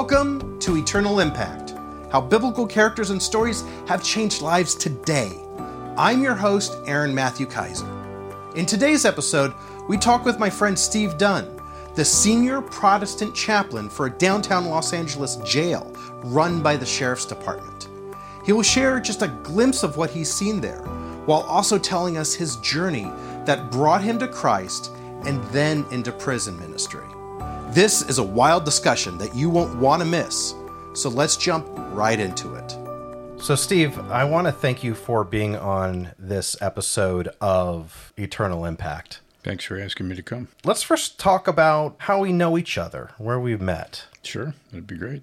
Welcome to Eternal Impact How Biblical Characters and Stories Have Changed Lives Today. I'm your host, Aaron Matthew Kaiser. In today's episode, we talk with my friend Steve Dunn, the senior Protestant chaplain for a downtown Los Angeles jail run by the Sheriff's Department. He will share just a glimpse of what he's seen there, while also telling us his journey that brought him to Christ and then into prison ministry. This is a wild discussion that you won't want to miss, so let's jump right into it. So, Steve, I want to thank you for being on this episode of Eternal Impact. Thanks for asking me to come. Let's first talk about how we know each other, where we've met. Sure, that'd be great.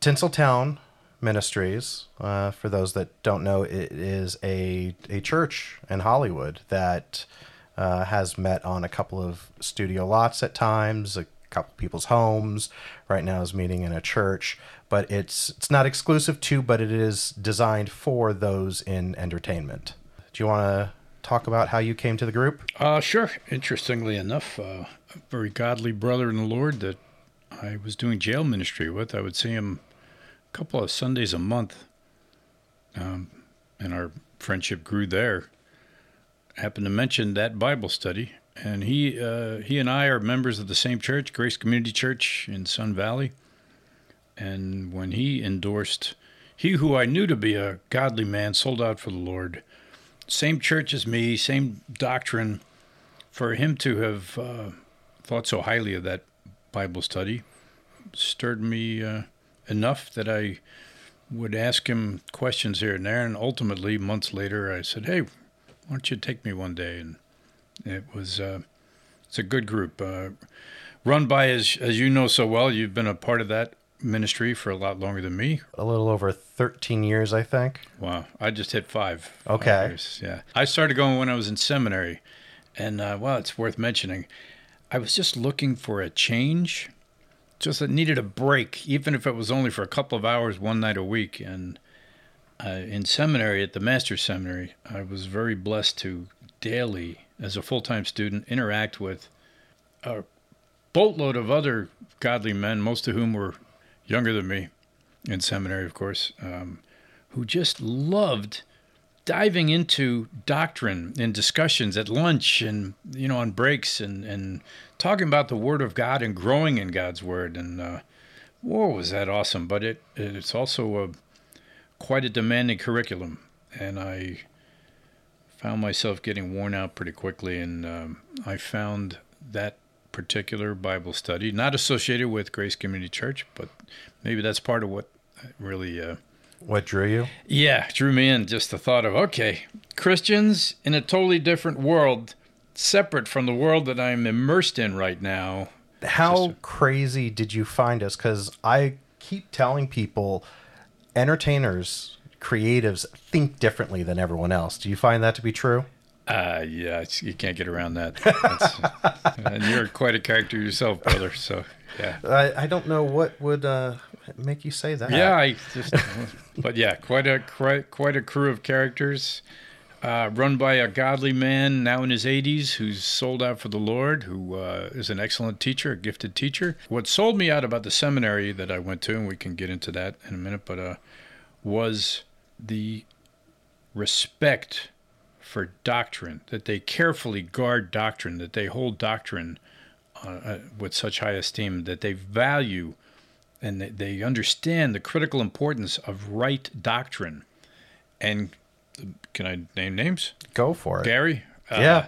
Tinseltown Ministries, uh, for those that don't know, it is a, a church in Hollywood that uh, has met on a couple of studio lots at times, a couple people's homes. Right now is meeting in a church, but it's it's not exclusive to, but it is designed for those in entertainment. Do you want to talk about how you came to the group? Uh, sure. Interestingly enough, uh, a very godly brother in the Lord that I was doing jail ministry with. I would see him a couple of Sundays a month, um, and our friendship grew there. happened to mention that Bible study, and he uh, he and I are members of the same church, Grace Community Church in Sun Valley. And when he endorsed, he who I knew to be a godly man, sold out for the Lord, same church as me, same doctrine, for him to have uh, thought so highly of that Bible study stirred me uh, enough that I would ask him questions here and there. And ultimately, months later, I said, "Hey, why don't you take me one day?" And it was uh, it's a good group, uh, run by as as you know so well. You've been a part of that ministry for a lot longer than me. A little over 13 years, I think. Wow, I just hit five. Okay. Five years, yeah, I started going when I was in seminary, and uh, well, it's worth mentioning. I was just looking for a change, just that needed a break, even if it was only for a couple of hours one night a week. And uh, in seminary, at the master's seminary, I was very blessed to daily, as a full time student, interact with a boatload of other godly men, most of whom were younger than me in seminary, of course, um, who just loved diving into doctrine and discussions at lunch and you know on breaks and and talking about the Word of God and growing in God's Word and uh, whoa was that awesome! But it it's also a quite a demanding curriculum, and I found myself getting worn out pretty quickly, and um, I found that particular Bible study, not associated with Grace Community Church, but maybe that's part of what really. Uh, what drew you? Yeah, drew me in. Just the thought of, okay, Christians in a totally different world, separate from the world that I'm immersed in right now. How a- crazy did you find us? Because I keep telling people, entertainers, creatives think differently than everyone else. Do you find that to be true? Uh, yeah, you can't get around that. and you're quite a character yourself, brother. So, yeah. I, I don't know what would uh, make you say that. Yeah, I just, but yeah, quite a quite, quite a crew of characters, uh, run by a godly man now in his 80s who's sold out for the Lord, who uh, is an excellent teacher, a gifted teacher. What sold me out about the seminary that I went to, and we can get into that in a minute, but uh, was the respect for doctrine, that they carefully guard doctrine, that they hold doctrine uh, uh, with such high esteem, that they value and they, understand the critical importance of right doctrine. And can I name names? Go for it. Gary? Uh, yeah.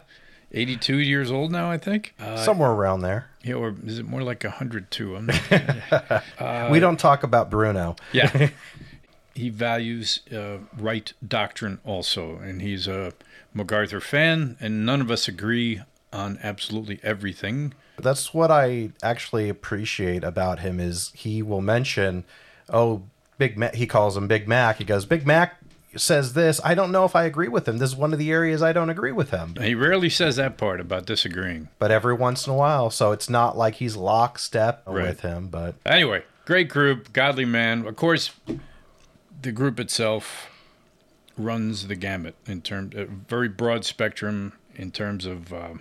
82 years old now, I think. Uh, Somewhere around there. Yeah, or is it more like 102? I'm not, we don't talk about Bruno. yeah. he values uh, right doctrine also, and he's a MacArthur fan, and none of us agree on absolutely everything. That's what I actually appreciate about him is he will mention, oh, Big Mac. He calls him Big Mac. He goes, Big Mac says this. I don't know if I agree with him. This is one of the areas I don't agree with him. He rarely says that part about disagreeing. But every once in a while, so it's not like he's lockstep right. with him. But anyway, great group, godly man. Of course, the group itself runs the gamut in terms, a very broad spectrum in terms of uh,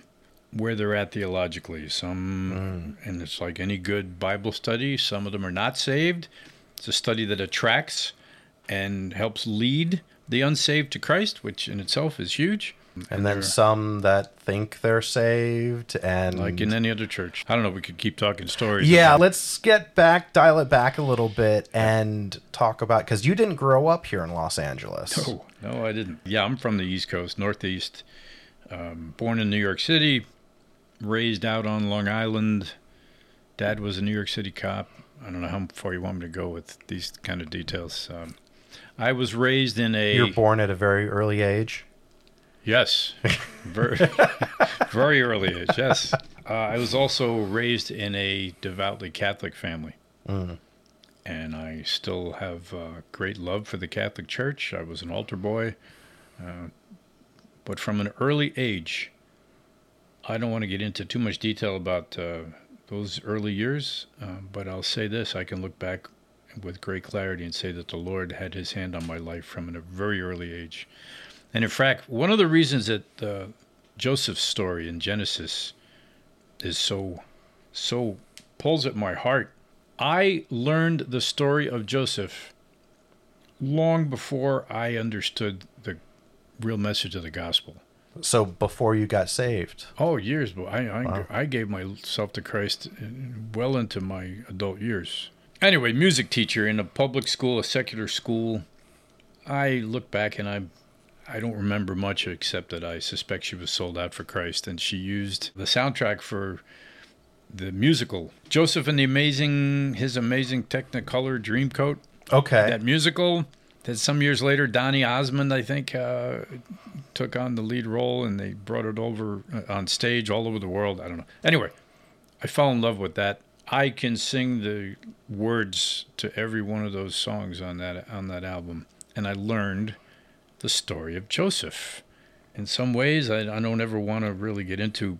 where they're at theologically. Some, and it's like any good Bible study, some of them are not saved. It's a study that attracts and helps lead the unsaved to Christ, which in itself is huge. And then some that think they're saved and like in any other church. I don't know. We could keep talking stories. Yeah, let's get back, dial it back a little bit, and talk about because you didn't grow up here in Los Angeles. Oh, no, I didn't. Yeah, I'm from the East Coast, Northeast. Um, born in New York City, raised out on Long Island. Dad was a New York City cop. I don't know how far you want me to go with these kind of details. Um, I was raised in a You were born at a very early age. Yes, very, very early age. Yes, uh, I was also raised in a devoutly Catholic family. and I still have uh, great love for the Catholic Church. I was an altar boy, uh, but from an early age, I don't want to get into too much detail about uh, those early years, uh, but I'll say this: I can look back with great clarity and say that the Lord had His hand on my life from a very early age. And in fact, one of the reasons that uh, Joseph's story in Genesis is so so pulls at my heart I learned the story of Joseph long before I understood the real message of the gospel. So before you got saved, Oh, years, but I I, Wow. I gave myself to Christ well into my adult years. Anyway, music teacher in a public school, a secular school. I look back and I I don't remember much except that I suspect she was sold out for Christ and she used the soundtrack for the musical Joseph and the Amazing His Amazing Technicolor Dreamcoat okay, that musical that some years later Donny Osmond I think uh, took on the lead role and they brought it over uh, on stage all over the world. I don't know. Anyway, I fell in love with that. I can sing the words to every one of those songs on that on that album, and I learned the story of Joseph. In some ways, I, I don't ever want to really get into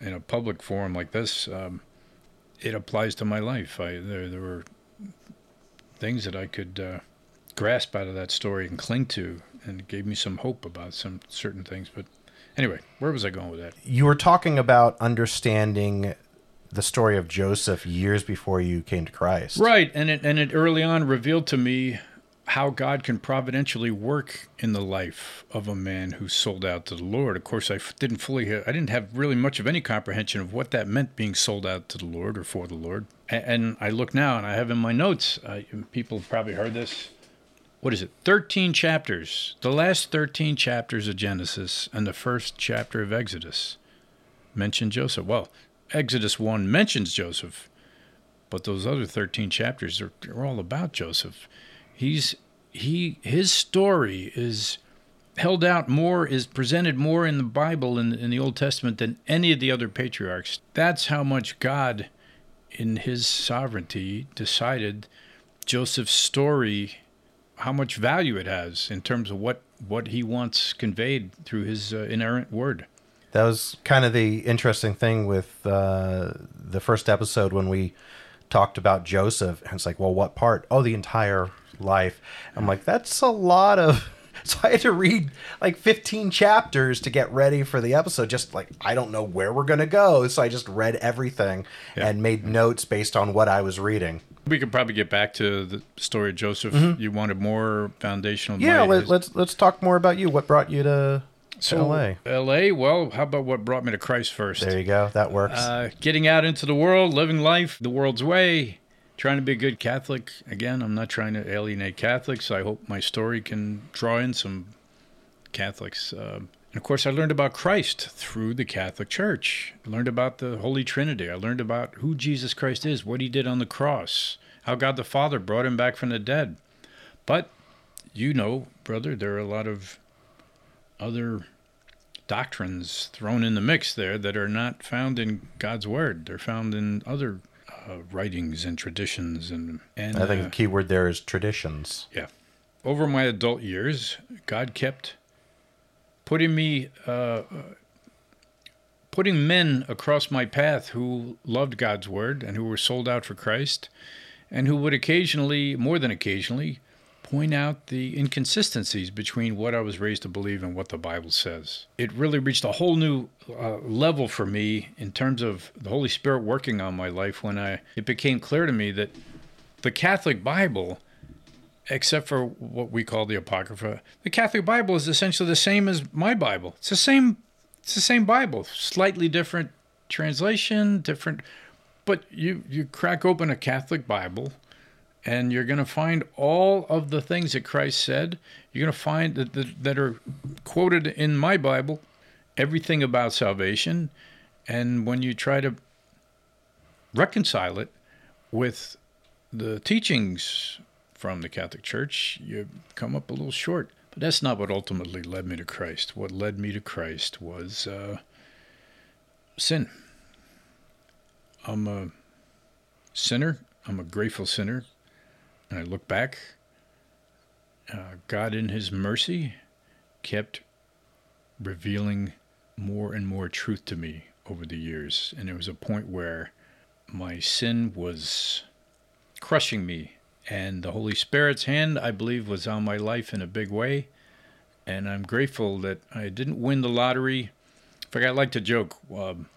in a public forum like this. Um, it applies to my life. I there there were things that I could uh, grasp out of that story and cling to, and it gave me some hope about some certain things. But anyway, where was I going with that? you were talking about understanding the story of Joseph years before you came to Christ. Right, and it and it early on revealed to me how God can providentially work in the life of a man who sold out to the Lord. Of course, I didn't fully, I didn't have really much of any comprehension of what that meant, being sold out to the Lord or for the Lord. And, I look now, and I have in my notes. Uh, people have probably heard this. What is it? Thirteen chapters. The last thirteen chapters of Genesis and the first chapter of Exodus mention Joseph. Well, Exodus one mentions Joseph but those other 13 chapters are, are all about Joseph. He's he his story is held out more is presented more in the Bible in, in the Old Testament than any of the other patriarchs. That's how much God in his sovereignty decided Joseph's story how much value it has in terms of what what he wants conveyed through his uh, inerrant word. That was kind of the interesting thing with uh, the first episode when we talked about Joseph. And it's like, well, what part? Oh, the entire life. I'm like, that's a lot of. So I had to read like 15 chapters to get ready for the episode. Just like, I don't know where we're going to go. So I just read everything Yeah. and made notes based on what I was reading. We could probably get back to the story of Joseph. You wanted more foundational. Yeah, let, let's let's talk more about you. What brought you to, to So, LA? LA, well, how about what brought me to Christ first? There you go. That works. Uh, getting out into the world, living life the world's way, trying to be a good Catholic. Again, I'm not trying to alienate Catholics. I hope my story can draw in some Catholics. Um and of course, I learned about Christ through the Catholic Church. I learned about the Holy Trinity. I learned about who Jesus Christ is, what he did on the cross, how God the Father brought him back from the dead. But you know, brother, there are a lot of other doctrines thrown in the mix there that are not found in God's Word. They're found in other uh, writings and traditions. And, and I think uh, the key word there is traditions. Yeah. Over my adult years, God kept putting me, uh, uh, putting men across my path who loved God's word and who were sold out for Christ, and who would occasionally, more than occasionally, point out the inconsistencies between what I was raised to believe and what the Bible says. It really reached a whole new uh, level for me in terms of the Holy Spirit working on my life when I it became clear to me that the Catholic Bible except for what we call the apocrypha the catholic bible is essentially the same as my bible it's the same it's the same bible slightly different translation different but you you crack open a catholic bible and you're going to find all of the things that christ said you're going to find that, that that are quoted in my bible everything about salvation and when you try to reconcile it with the teachings from the Catholic Church, you come up a little short. But that's not what ultimately led me to Christ. What led me to Christ was uh, sin. I'm a sinner. I'm a grateful sinner. And I look back, uh, God, in His mercy, kept revealing more and more truth to me over the years. And there was a point where my sin was crushing me and the Holy Spirit's hand, I believe, was on my life in a big way. And I'm grateful that I didn't win the lottery. In fact, I like to joke, um,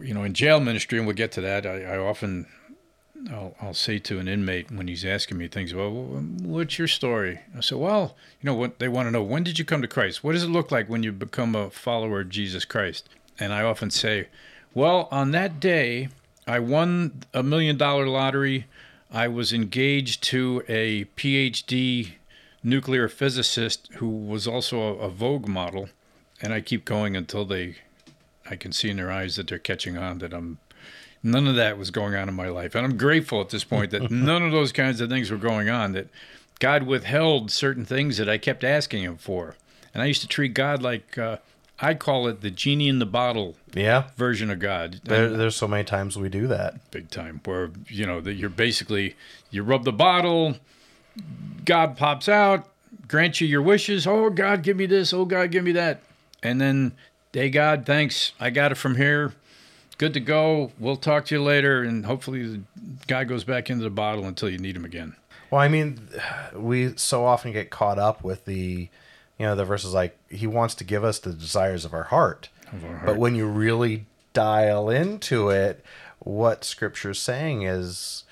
you know, in jail ministry, and we'll get to that. I, I often, I'll, I'll, say to an inmate when he's asking me things, well, what's your story? I say, well, you know, what they want to know, when did you come to Christ? What does it look like when you become a follower of Jesus Christ? And I often say, well, on that day, I won a million dollar lottery I was engaged to a PhD nuclear physicist who was also a, a Vogue model, and I keep going until they, I can see in their eyes that they're catching on that I'm. None of that was going on in my life, and I'm grateful at this point that none of those kinds of things were going on. That God withheld certain things that I kept asking Him for, and I used to treat God like uh, I call it the genie in the bottle yeah version of God. There, there's so many times we do that. Big time. Where, you know, that you're basically, you rub the bottle, God pops out, grants you your wishes. Oh, God, give me this. Oh, God, give me that. And then, hey, God, thanks. I got it from here. Good to go. We'll talk to you later. And hopefully, the guy goes back into the bottle until you need him again. Well, I mean, we so often get caught up with the you know, the verse is like, He wants to give us the desires of our heart. Of our heart. But when you really dial into it, what Scripture's saying is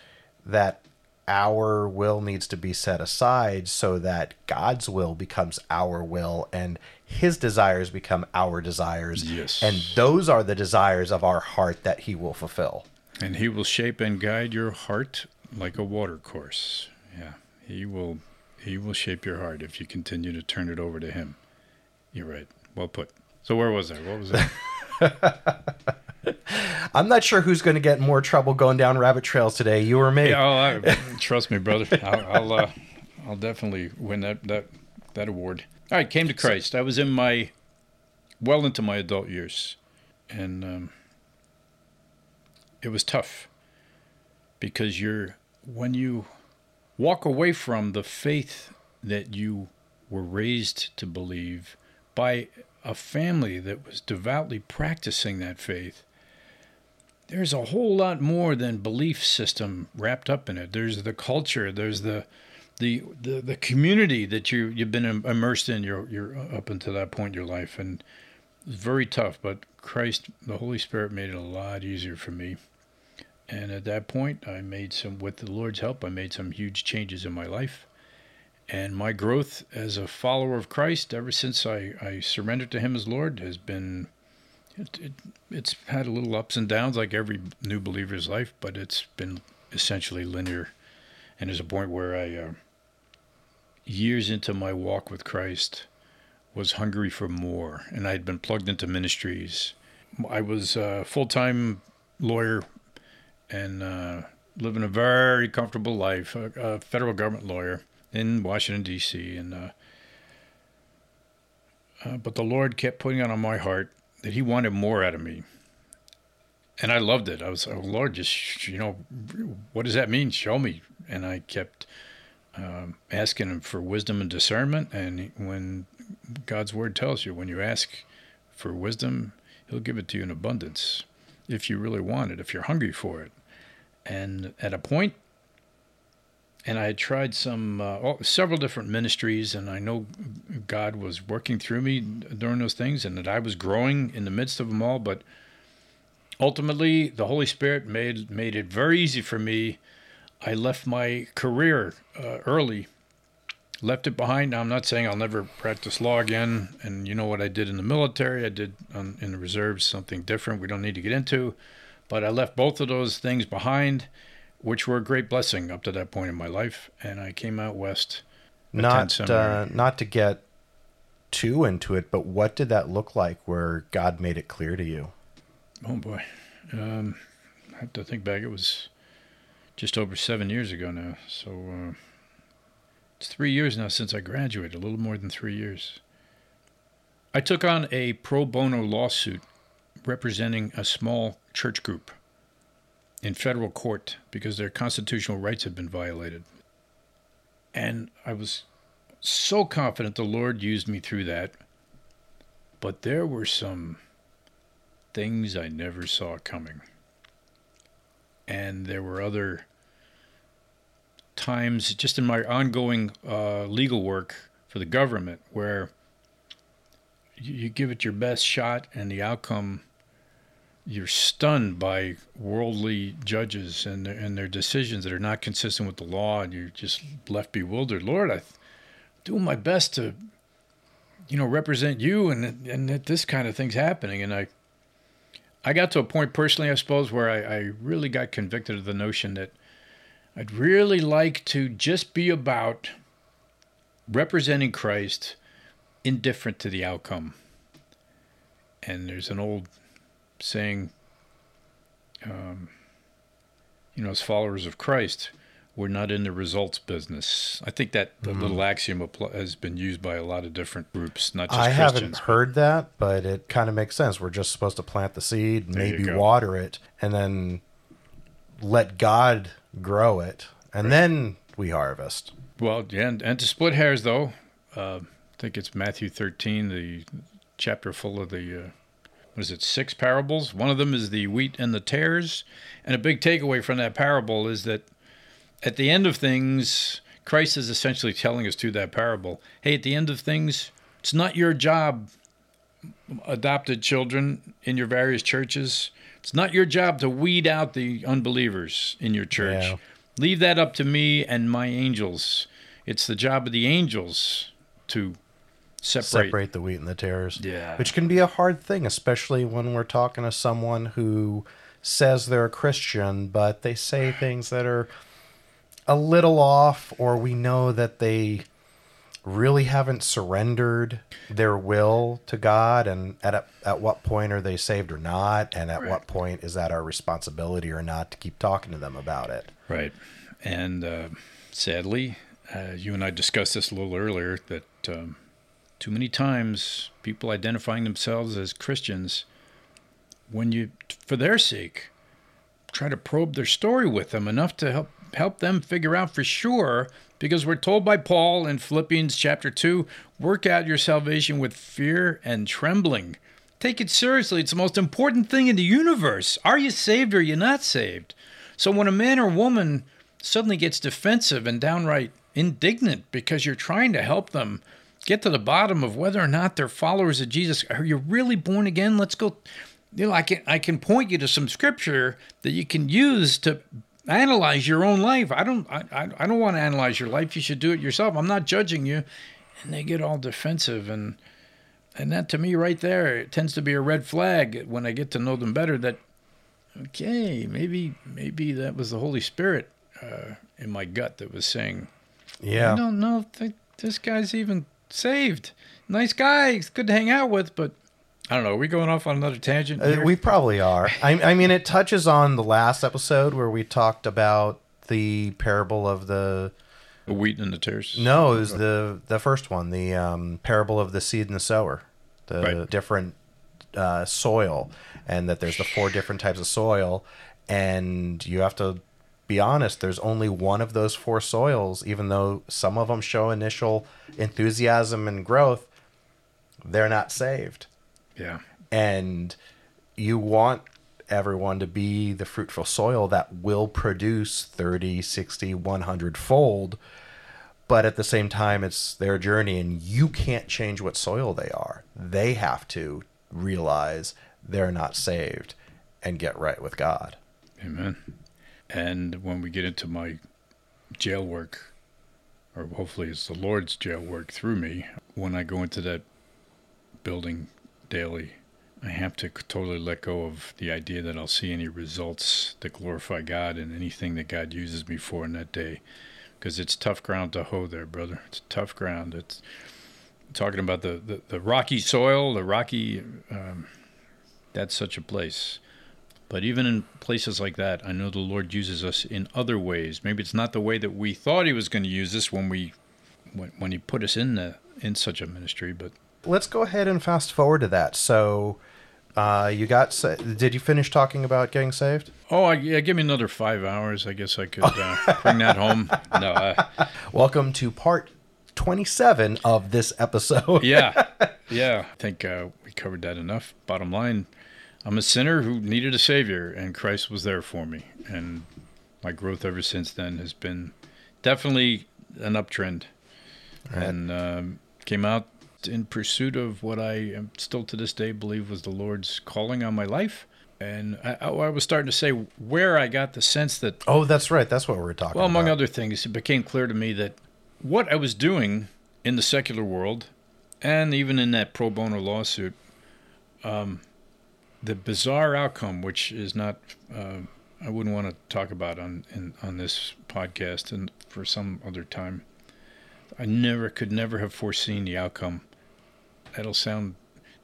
that our will needs to be set aside so that God's will becomes our will and his desires become our desires. Yes. And those are the desires of our heart that he will fulfill. And he will shape and guide your heart like a water course. Yeah. He will he will shape your heart if you continue to turn it over to Him. You're right. Well put. So where was I? What was I? I'm not sure who's going to get more trouble going down rabbit trails today, you or me. Yeah, oh, I, trust me, brother. I'll I'll, uh, I'll, definitely win that that that award. Right, came to Christ. I was in my well into my adult years, and um, it was tough because you're when you walk away from the faith that you were raised to believe by a family that was devoutly practicing that faith, there's a whole lot more than belief system wrapped up in it. There's the culture, there's the the the, the community that you you've been immersed in your your up until that point in your life and it's very tough, but Christ, the Holy Spirit made it a lot easier for me. And at that point, I made some, with the Lord's help, I made some huge changes in my life. And my growth as a follower of Christ, ever since I, I surrendered to Him as Lord, has been, it, it, it's had a little ups and downs like every new believer's life, but it's been essentially linear. And there's a point where I, uh, years into my walk with Christ, was hungry for more. And I had been plugged into ministries. I was a full time lawyer and uh, living a very comfortable life, a, a, federal government lawyer in Washington D.C. And uh, uh, but the Lord kept putting it on my heart that He wanted more out of me, and I loved it. I was, oh Lord, just you know, what does that mean? Show me. And I kept um, asking Him for wisdom and discernment. And when God's Word tells you, when you ask for wisdom, He'll give it to you in abundance if you really want it, if you're hungry for it. And at a point, and I had tried some uh, several different ministries, and I know God was working through me during those things, and that I was growing in the midst of them all. But ultimately, the Holy Spirit made made it very easy for me. I left my career uh, early, left it behind. Now, I'm not saying I'll never practice law again, and you know what I did in the military. I did on, in the reserves something different. We don't need to get into, but I left both of those things behind which were a great blessing up to that point in my life. And I came out west. Not uh, not to get too into it, but what did that look like where God made it clear to you? Oh boy, um, I have to think back. It was just over seven years ago now. So uh, it's three years now since I graduated. A little more than three years. I took on a pro bono lawsuit representing a small church group in federal court because their constitutional rights had been violated. And I was so confident the Lord used me through that. But there were some things I never saw coming. And there were other times, just in my ongoing uh, legal work for the government, where you, you give it your best shot and the outcome you're stunned by worldly judges and their, and their decisions that are not consistent with the law, and you're just left bewildered. Lord, I'm doing my best to, you know, represent you, and and that this kind of thing's happening. And I, I got to a point personally, I suppose, where I, I really got convicted of the notion that I'd really like to just be about representing Christ, indifferent to the outcome. And there's an old saying, um, you know, as followers of Christ, we're not in the results business. I think that the mm-hmm. little axiom has been used by a lot of different groups, not just I Christians, haven't heard that, but it kind of makes sense. We're just supposed to plant the seed, maybe water it, and then let God grow it, and right. then we harvest. Well, yeah, and, and to split hairs, though, uh, I think it's Matthew 13, the chapter full of the uh, what is it, six parables. One of them is the wheat and the tares. And a big takeaway from that parable is that at the end of things, Christ is essentially telling us through that parable hey, at the end of things, it's not your job, adopted children in your various churches. It's not your job to weed out the unbelievers in your church. Yeah. Leave that up to me and my angels. It's the job of the angels to separate. separate the wheat and the tares. Yeah. Which can be a hard thing, especially when we're talking to someone who says they're a Christian, but they say things that are a little off, or we know that they really haven't surrendered their will to God, and at a, at what point are they saved or not, and at right. what point is that our responsibility or not to keep talking to them about it? Right, and uh, sadly, uh, you and I discussed this a little earlier that um, too many times people identifying themselves as Christians, when you, for their sake, try to probe their story with them enough to help help them figure out for sure because we're told by Paul in Philippians chapter 2 work out your salvation with fear and trembling. Take it seriously. It's the most important thing in the universe. Are you saved or are you not saved? So when a man or woman suddenly gets defensive and downright indignant because you're trying to help them get to the bottom of whether or not they're followers of Jesus. Are you really born again? Let's go. You know, I can I can point you to some scripture that you can use to analyze your own life. I don't I, I don't want to analyze your life. You should do it yourself. I'm not judging you. And they get all defensive and and that to me right there it tends to be a red flag when I get to know them better that okay, maybe maybe that was the Holy Spirit uh, in my gut that was saying, yeah, I don't know if this guy's even saved. Nice guy. He's good to hang out with, but I don't know. Are we going off on another tangent? Uh, we probably are. I, I, mean, it touches on the last episode where we talked about the parable of the, the wheat and the tares. No, it was the the first one, the um, parable of the seed and the sower, the right. different uh, soil, and that there's the four different types of soil, and you have to be honest, there's only one of those four soils, even though some of them show initial enthusiasm and growth, they're not saved. Yeah. And you want everyone to be the fruitful soil that will produce 30, 60, 100 fold. But at the same time, it's their journey, and you can't change what soil they are. They have to realize they're not saved and get right with God. Amen. And when we get into my jail work, or hopefully it's the Lord's jail work through me, when I go into that building daily, I have to totally let go of the idea that I'll see any results that glorify God in anything that God uses me for in that day. Because it's tough ground to hoe there, brother. It's tough ground. It's talking about the, the, the rocky soil, the rocky, um, that's such a place. But even in places like that, I know the Lord uses us in other ways. Maybe it's not the way that we thought He was going to use us when we, when, when He put us in the in such a ministry. But let's go ahead and fast forward to that. So, uh, you got sa- did you finish talking about getting saved? oh, I, yeah, give me another five hours. I guess I could uh, bring that home. No, uh, Welcome to part 27 of this episode. yeah, yeah. I think uh, we covered that enough. Bottom line, I'm a sinner who needed a savior, and Christ was there for me. And my growth ever since then has been definitely an uptrend, and um, came out in pursuit of what I am still to this day believe was the Lord's calling on my life. And I, I was starting to say where I got the sense that Oh, that's right. That's what we were talking about. well, among other things, it became clear to me that what I was doing in the secular world, and even in that pro bono lawsuit, um, the bizarre outcome, which is not, uh, I wouldn't want to talk about on in, on this podcast and for some other time. I never could never have foreseen the outcome. That'll sound,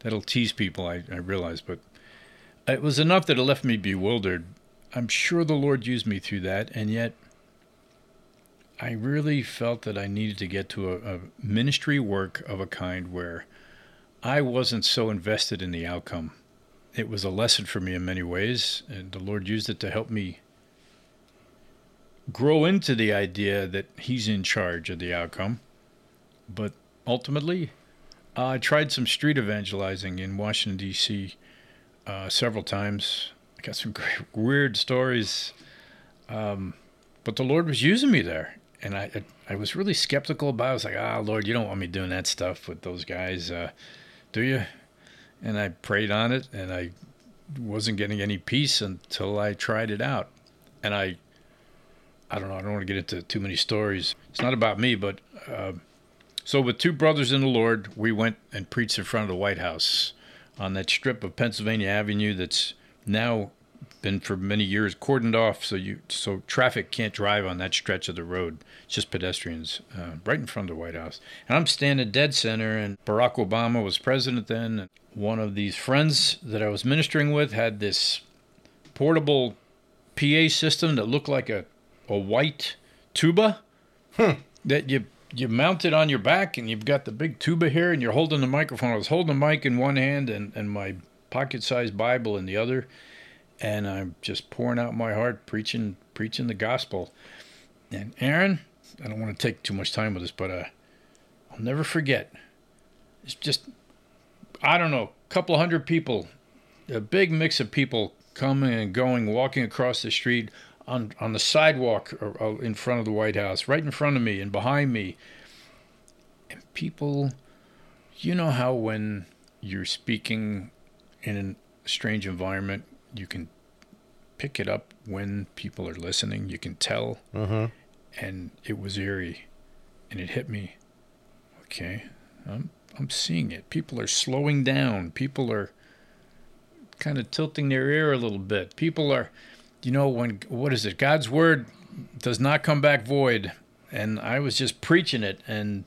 that'll tease people. I, I realize, but it was enough that it left me bewildered. I'm sure the Lord used me through that, and yet I really felt that I needed to get to a, a ministry work of a kind where I wasn't so invested in the outcome. It was a lesson for me in many ways, and the Lord used it to help me grow into the idea that He's in charge of the outcome. But ultimately, I tried some street evangelizing in Washington, D.C. Uh, several times. I got some great, weird stories. Um, but the Lord was using me there. And I, I was really skeptical about it. I was like, ah, Lord, you don't want me doing that stuff with those guys, uh, do you? And I prayed on it, and I wasn't getting any peace until I tried it out. And I, I don't know, I don't want to get into too many stories. It's not about me, but uh, so with two brothers in the Lord, we went and preached in front of the White House on that strip of Pennsylvania Avenue that's now been for many years cordoned off so you so traffic can't drive on that stretch of the road. It's just pedestrians uh, right in front of the white house. And i'm standing dead center and barack obama was president then and one of these friends that i was ministering with had this portable pa system that looked like a, a white tuba that you you mount it on your back and you've got the big tuba here and you're holding the microphone i was holding the mic in one hand and, and my pocket-sized bible in the other and I'm just pouring out my heart, preaching, preaching the gospel. And Aaron, I don't want to take too much time with this, but uh, I'll never forget. It's just, I don't know, a couple hundred people, a big mix of people coming and going, walking across the street on on the sidewalk or, or in front of the White House, right in front of me and behind me, and people. You know how when you're speaking in a strange environment, you can pick it up when people are listening. You can tell. Mm-hmm. And it was eerie. And it hit me. Okay. I'm, I'm seeing it. People are slowing down. People are kind of tilting their ear a little bit. People are, you know, when, what is it? God's word does not come back void. And I was just preaching it. And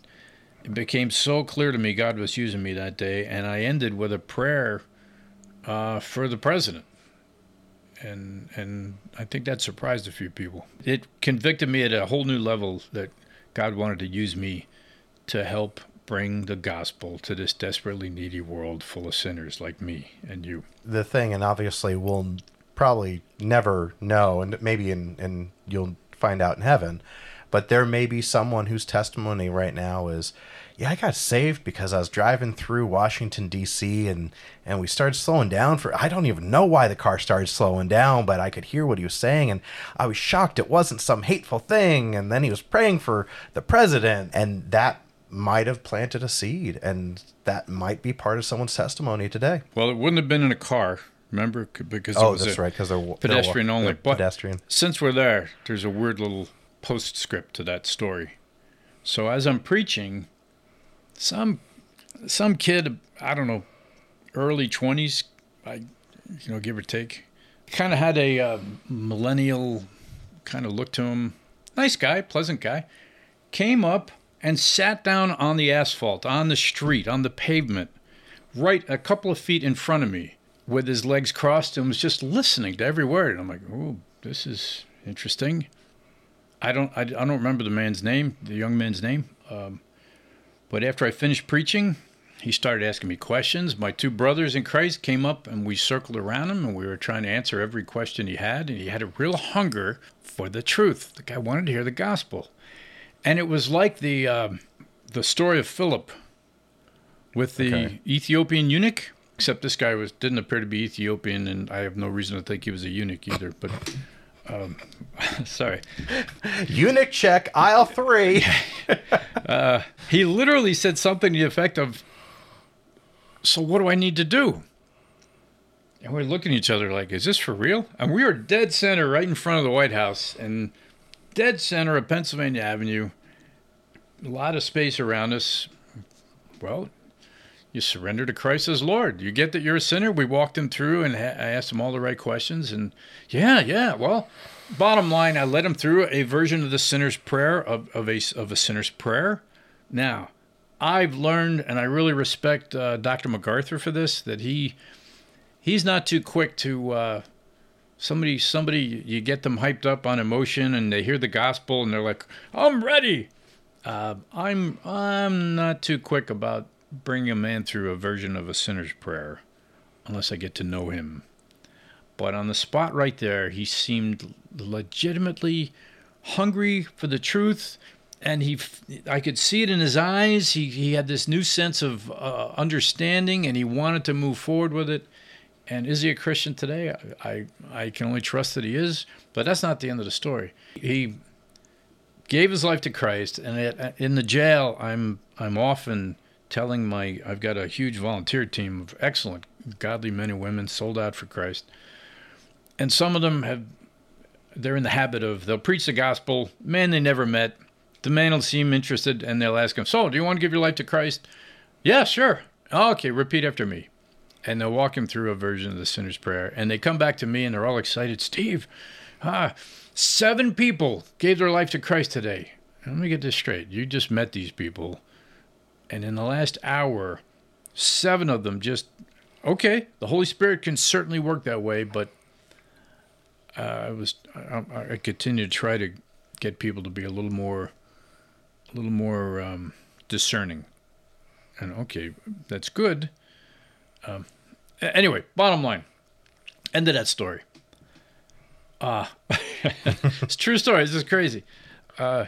it became so clear to me God was using me that day. And I ended with a prayer uh, for the president and and I think that surprised a few people. It convicted me at a whole new level that God wanted to use me to help bring the gospel to this desperately needy world full of sinners like me and you. The thing, and obviously we'll probably never know, and maybe in, and you'll find out in heaven, but there may be someone whose testimony right now is, yeah, I got saved because I was driving through Washington D.C. and and we started slowing down for I don't even know why the car started slowing down, but I could hear what he was saying and I was shocked it wasn't some hateful thing. And then he was praying for the president, and that might have planted a seed, and that might be part of someone's testimony today. Well, it wouldn't have been in a car, remember? Because Oh, that's right, because they're they're pedestrian only. they're But pedestrian. since we're there, there's a weird little postscript to that story. So as I'm preaching, some some kid, I don't know, early 20s, I you know, give or take, kind of had a uh, millennial kind of look to him. Nice guy, pleasant guy. Came up and sat down on the asphalt, on the street, on the pavement, right a couple of feet in front of me, with his legs crossed, and was just listening to every word. And I'm like, "Oh, this is interesting." I don't, I, I don't remember the man's name, the young man's name. Um, but after I finished preaching, he started asking me questions. My two brothers in Christ came up and we circled around him and we were trying to answer every question he had. And he had a real hunger for the truth. The guy wanted to hear the gospel. And it was like the, um the story of Philip with the Okay. Ethiopian eunuch, except this guy was didn't appear to be Ethiopian, and I have no reason to think he was a eunuch either. But um, sorry, Eunuch check, aisle three. he literally said something to the effect of, "So what do I need to do?" And we're looking at each other like, "Is this for real?" And we were dead center, right in front of the White House, and dead center of Pennsylvania Avenue. A lot of space around us. Well, you surrender to Christ as Lord. You get that you're a sinner. We walked him through, and ha- I asked him all the right questions. And yeah, yeah. Well, bottom line, I led him through a version of the sinner's prayer of, of a of a sinner's prayer. Now, I've learned, and I really respect uh, Dr. MacArthur for this. That he he's not too quick to uh, somebody somebody you get them hyped up on emotion, and they hear the gospel, and they're like, "I'm ready." Uh, I'm I'm not too quick about bringing a man through a version of a sinner's prayer, unless I get to know him. But on the spot right there, he seemed legitimately hungry for the truth, and he I could see it in his eyes. He he had this new sense of uh, understanding, and he wanted to move forward with it. And is he a Christian today? I, I I can only trust that he is, but that's not the end of the story. He gave his life to Christ, and in the jail, I'm I'm often telling my I've got a huge volunteer team of excellent, godly men and women sold out for Christ, and some of them have they're in the habit of they'll preach the gospel, man they never met, the man will seem interested, and they'll ask him, so do you want to give your life to Christ? Yeah, sure. Okay, repeat after me. And they'll walk him through a version of the sinner's prayer. And they come back to me and they're all excited. Steve, ah, seven people gave their life to Christ today. Let me get this straight. You just met these people. And in the last hour, seven of them just, okay, the Holy Spirit can certainly work that way, but uh, I was, I, I continue to try to get people to be a little more, a little more um, discerning. And okay, that's good. Um, anyway, bottom line, end of that story. Ah, it's true story. This is crazy. Uh,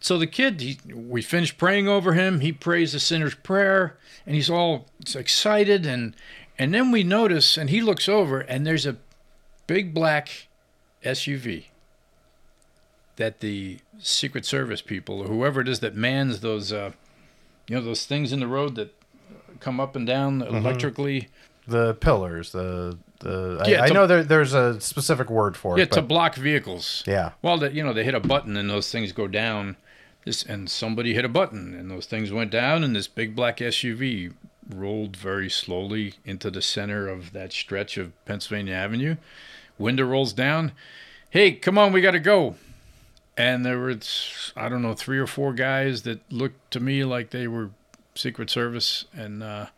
so the kid, he, we finished praying over him. He prays the sinner's prayer, and he's all excited. And and then we notice, and he looks over, and there's a big black SUV that the Secret Service people, or whoever it is that mans those, uh, you know, those things in the road that come up and down electrically. the pillars, the the. Yeah, I, I know there, there's a specific word for it. Yeah, to block vehicles. yeah. Well, that you know, they hit a button and those things go down. This and somebody hit a button and those things went down and this big black SUV rolled very slowly into the center of that stretch of Pennsylvania Avenue. Window rolls down. Hey, come on, we got to go. And there were I don't know three or four guys that looked to me like they were Secret Service, and uh,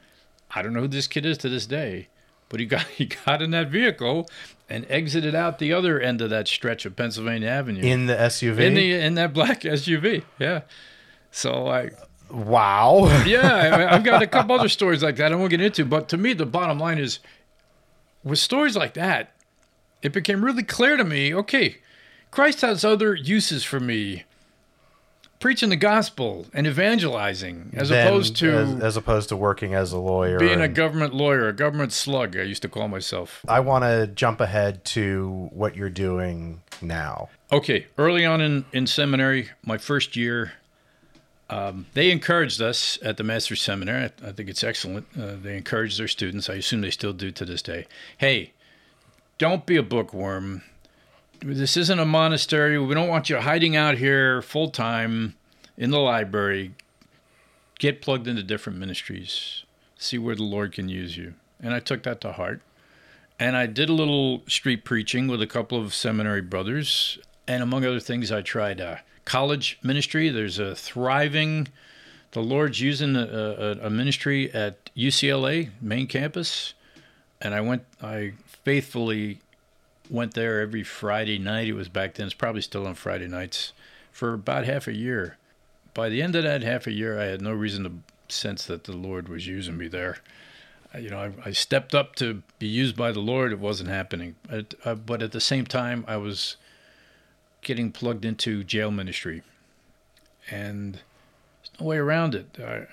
I don't know who this kid is to this day. But he got he got in that vehicle and exited out the other end of that stretch of Pennsylvania Avenue In the SUV. in the in that black SUV. Yeah. So I wow. yeah, I, I've got a couple other stories like that I won't get into. But to me, the bottom line is, with stories like that, it became really clear to me. Okay, Christ has other uses for me preaching the gospel and evangelizing as Then, opposed to as, as opposed to working as a lawyer. being a government lawyer, a government slug. I used to call myself. I want to jump ahead to what you're doing now. Okay, early on in, in seminary, my first year, um, they encouraged us at the Master's Seminary. I, I think it's excellent. Uh, they encouraged their students. I assume they still do to this day. Hey, don't be a bookworm. This isn't a monastery. We don't want you hiding out here full time in the library. Get plugged into different ministries. See where the Lord can use you. And I took that to heart. And I did a little street preaching with a couple of seminary brothers. And among other things, I tried uh, college ministry. There's a thriving, the Lord's using a, a, a ministry at UCLA, main campus. And I went, I faithfully went there every Friday night. It was back then, it's probably still on Friday nights for about half a year. By the end of that half a year, I had no reason to sense that the Lord was using me there you know, I, I stepped up to be used by the Lord. It wasn't happening, but, uh, but at the same time, I was getting plugged into jail ministry, and there's no way around it. I,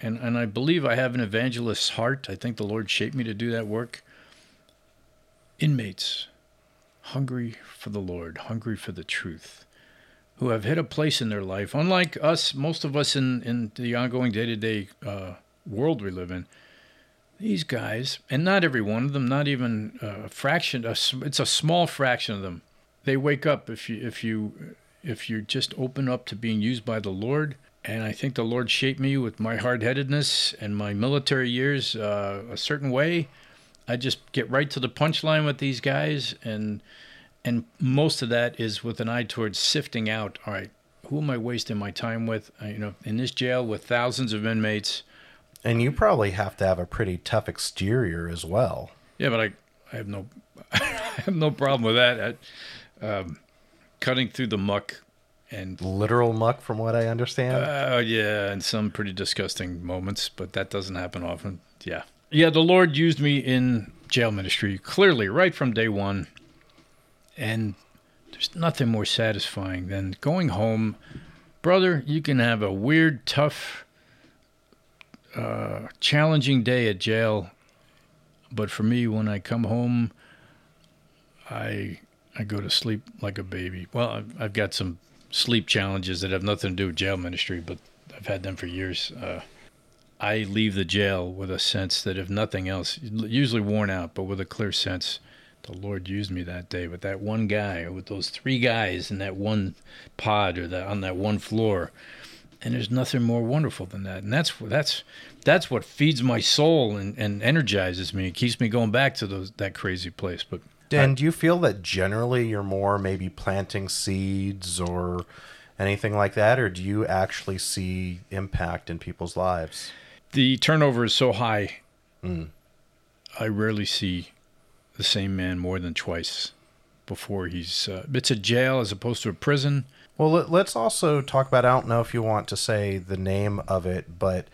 and and I believe I have an evangelist's heart. I think the Lord shaped me to do that work. Inmates, hungry for the Lord, hungry for the truth, who have hit a place in their life, unlike us, most of us in in the ongoing day to day world we live in these guys, and not every one of them, not even a fraction. It's a small fraction of them. They wake up if you if you if you just open up to being used by the Lord. And I think the Lord shaped me with my hard headedness and my military years uh, a certain way. I just get right to the punchline with these guys, and and most of that is with an eye towards sifting out. All right, who am I wasting my time with? Uh, you know, in this jail with thousands of inmates. And you probably have to have a pretty tough exterior as well. Yeah, but I, I have no, I have no problem with that. I, um, cutting through the muck, and Literal muck, from what I understand. uh, yeah, and some pretty disgusting moments, but that doesn't happen often. Yeah, yeah. The Lord used me in jail ministry clearly right from day one, and there's nothing more satisfying than going home, brother. You can have a weird, tough, uh, challenging day at jail, but for me, when I come home, I I go to sleep like a baby. Well, I've, got some sleep challenges that have nothing to do with jail ministry, but I've had them for years. Uh, I leave the jail with a sense that if nothing else, usually worn out, but with a clear sense, the Lord used me that day with that one guy, or with those three guys in that one pod, or that on that one floor. And there's nothing more wonderful than that. And that's that's that's what feeds my soul and, and energizes me. It keeps me going back to those that crazy place. But And do you feel that generally you're more maybe planting seeds or anything like that, or do you actually see impact in people's lives? The turnover is so high. I rarely see the same man more than twice before he's. Uh, it's a jail as opposed to a prison. Well, let- let's also talk about. I don't know if you want to say the name of it, but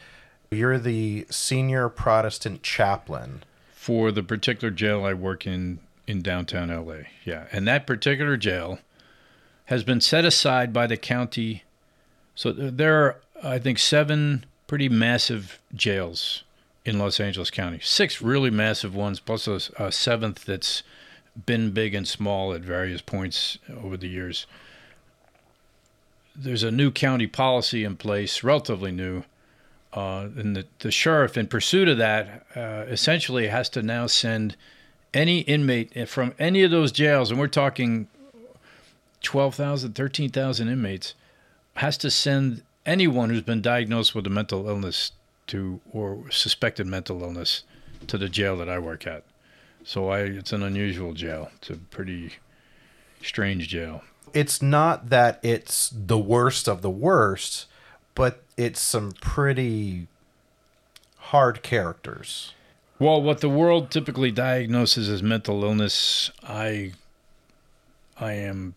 you're the senior Protestant chaplain. for the particular jail I work in in downtown LA. Yeah, and that particular jail has been set aside by the county. So there are, I think, seven pretty massive jails in Los Angeles County. Six really massive ones, plus a, a seventh that's been big and small at various points over the years. There's a new county policy in place, relatively new, uh, and the, the sheriff, in pursuit of that, uh, essentially has to now send any inmate from any of those jails, and we're talking 12,000, 13,000 inmates, has to send anyone who's been diagnosed with a mental illness to or suspected mental illness to the jail that I work at. So I, it's an unusual jail. It's a pretty strange jail. It's not that it's the worst of the worst, but it's some pretty hard characters. Well, what the world typically diagnoses as mental illness, I I am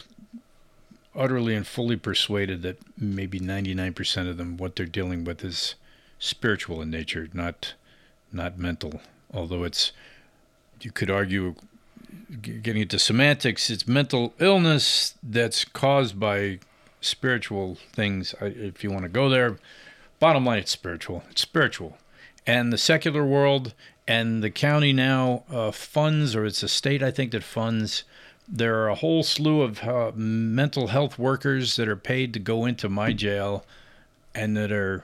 utterly and fully persuaded that maybe 99% of them what they're dealing with is spiritual in nature, not not mental. Although it's you could argue getting into semantics, it's mental illness that's caused by spiritual things. If you want to go there, bottom line, it's spiritual. It's spiritual. And the secular world and the county now uh, funds, or it's a state, I think, that funds. There are a whole slew of uh, mental health workers that are paid to go into my jail and that are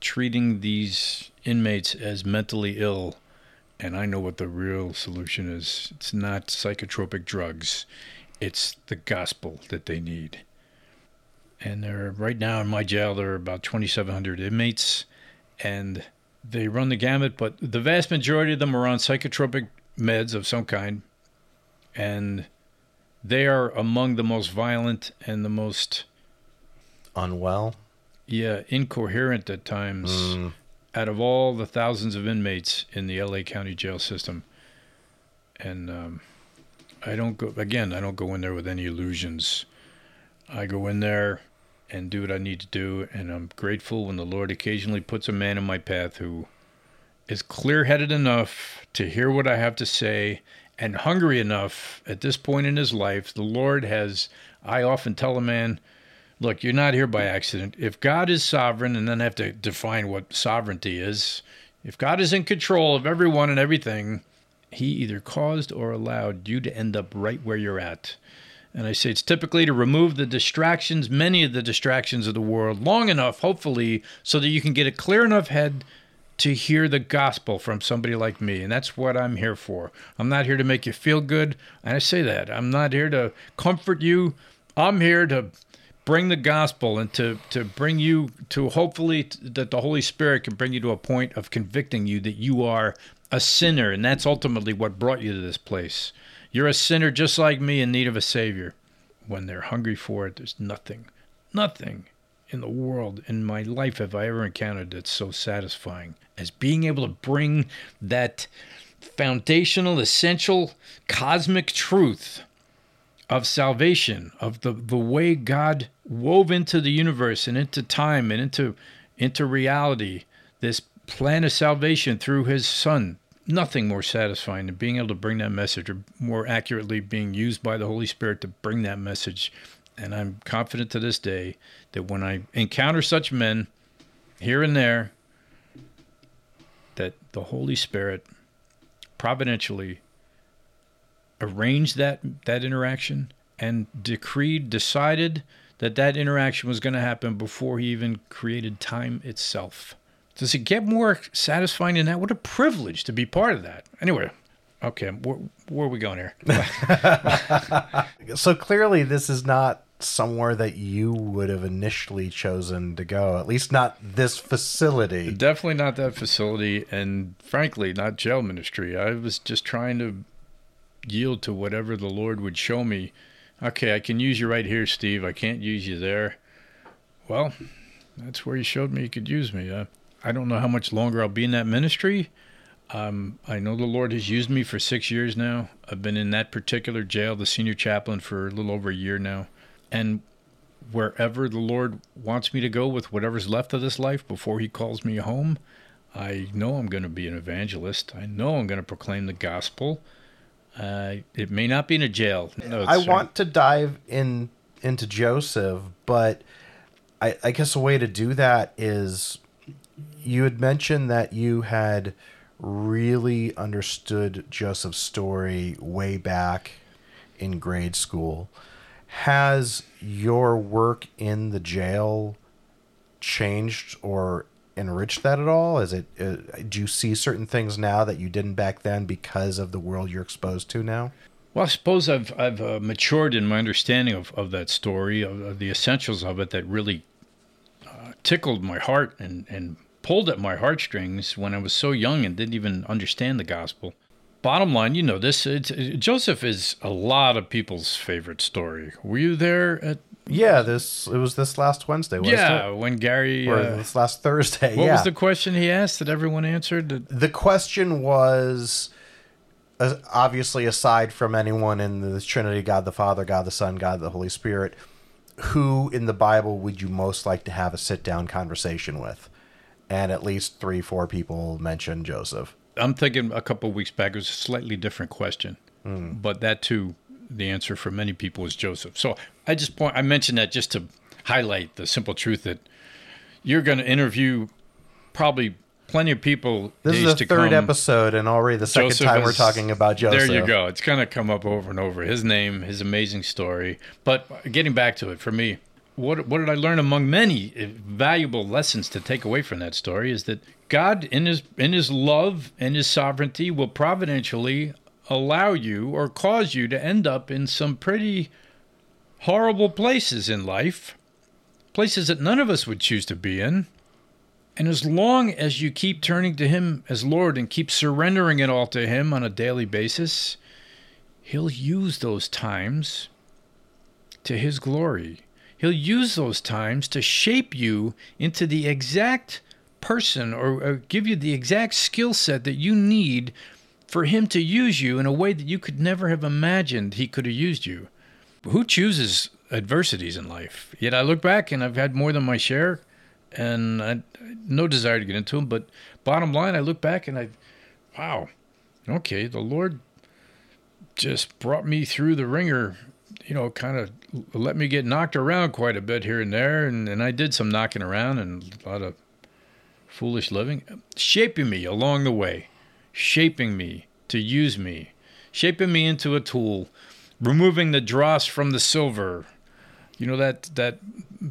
treating these inmates as mentally ill. And I know what the real solution is it's not psychotropic drugs, it's the gospel that they need. And there, are- right now in my jail, there are about 2,700 inmates, and they run the gamut. But the vast majority of them are on psychotropic meds of some kind, and they are among the most violent and the most Unwell. yeah, incoherent at times Mm. out of all the thousands of inmates in the LA County jail system. And um, I don't go, again, I don't go in there with any illusions. I go in there and do what I need to do. And I'm grateful when the Lord occasionally puts a man in my path who is clear headed enough to hear what I have to say and hungry enough at this point in his life. The Lord has, I often tell a man, look, you're not here by accident. If God is sovereign, and then I have to define what sovereignty is, if God is in control of everyone and everything, he either caused or allowed you to end up right where you're at. And I say it's typically to remove the distractions, many of the distractions of the world, long enough, hopefully, so that you can get a clear enough head to hear the gospel from somebody like me. And that's what I'm here for. I'm not here to make you feel good. And I say that. I'm not here to comfort you. I'm here to bring the gospel and to, to bring you to hopefully t- that the Holy Spirit can bring you to a point of convicting you that you are a sinner. And that's ultimately what brought you to this place. You're a sinner just like me in need of a Savior. When they're hungry for it, there's nothing, nothing in the world, in my life, have I ever encountered that's so satisfying as being able to bring that foundational, essential, cosmic truth of salvation, of the, the way God wove into the universe and into time and into into reality this plan of salvation through his son. Nothing more satisfying than being able to bring that message, or more accurately, being used by the Holy Spirit to bring that message. And I'm confident to this day that when I encounter such men here and there, that the Holy Spirit providentially arranged that that interaction and decreed decided that that interaction was going to happen before he even created time itself. Does it get more satisfying than that? What a privilege to be part of that. Anyway okay where, where are we going here? So clearly, this is not somewhere that you would have initially chosen to go. At least not this facility. definitely not that facility and frankly not jail ministry. I was just trying to yield to whatever the lord would show me. Okay i can use you right here steve. I can't use you there. Well that's where he showed me he could use me. Uh, i don't know how much longer i'll be in that ministry um, i know the lord has used me for six years now i've been in that particular jail the senior chaplain for a little over a year now and wherever the Lord wants me to go with whatever's left of this life before He calls me home, I know I'm going to be an evangelist. I know I'm going to proclaim the gospel. Uh, it may not be in a jail. No, I want to dive in into Joseph, but I, I guess a way to do that is you had mentioned that you had really understood Joseph's story way back in grade school. Has your work in the jail changed or enriched that at all? Is it uh, do you see certain things now that you didn't back then because of the world you're exposed to now? Well, I suppose I've I've uh, matured in my understanding of, of that story, of, of the essentials of it that really uh, tickled my heart and, and pulled at my heartstrings when I was so young and didn't even understand the gospel. Bottom line, you know this. It's, Joseph is a lot of people's favorite story. Were you there at? Yeah, this it was this last Wednesday, wasn't yeah, it? when Gary. Or Uh, this last Thursday. what yeah. was the question he asked that everyone answered? The question was uh, obviously aside from anyone in the Trinity, God the Father, God the Son, God the Holy Spirit, who in the Bible would you most like to have a sit down conversation with? And at least three, four people mentioned Joseph. I'm thinking a couple of weeks back it was a slightly different question, but that too the answer for many people is Joseph. So I just point I mentioned that just to highlight the simple truth that you're going to interview probably plenty of people. This is the third come. episode, and already the second Joseph time we're talking about Joseph. There you go. It's going to come up over and over. His name, his amazing story. But getting back to it, for me, what what did I learn among many valuable lessons to take away from that story is that God, in his in his love and his sovereignty, will providentially allow you or cause you to end up in some pretty horrible places in life, places that none of us would choose to be in. And as long as you keep turning to Him as Lord and keep surrendering it all to Him on a daily basis, He'll use those times to His glory. He'll use those times to shape you into the exact person or, or give you the exact skill set that you need for Him to use you in a way that you could never have imagined He could have used you. Who chooses adversities in life? Yet I look back and I've had more than my share and I no desire to get into them. But bottom line, I look back and I, wow, okay, the Lord just brought me through the ringer. You know, kind of let me get knocked around quite a bit here and there, and, and I did some knocking around and a lot of foolish living, shaping me along the way, shaping me to use me, shaping me into a tool, removing the dross from the silver. You know that that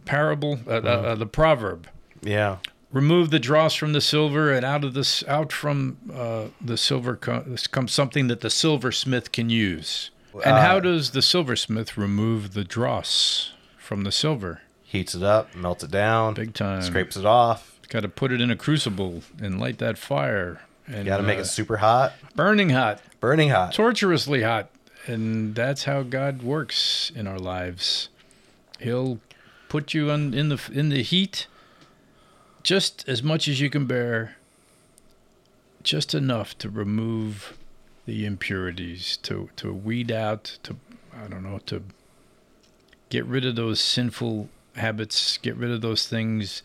parable, uh, uh, uh, the proverb Yeah. remove the dross from the silver and out of this out from uh, the silver co- comes something that the silversmith can use and Uh, how does the silversmith remove the dross from the silver? Heats it up, melts it down, big time. scrapes it off. got to put it in a crucible and light that fire and Got to make uh, it super hot, burning hot. Burning hot. torturously hot. And that's how god works in our lives. He'll put you on, in the in the heat just as much as you can bear just enough to remove the impurities to to weed out to i don't know to get rid of those sinful habits get rid of those things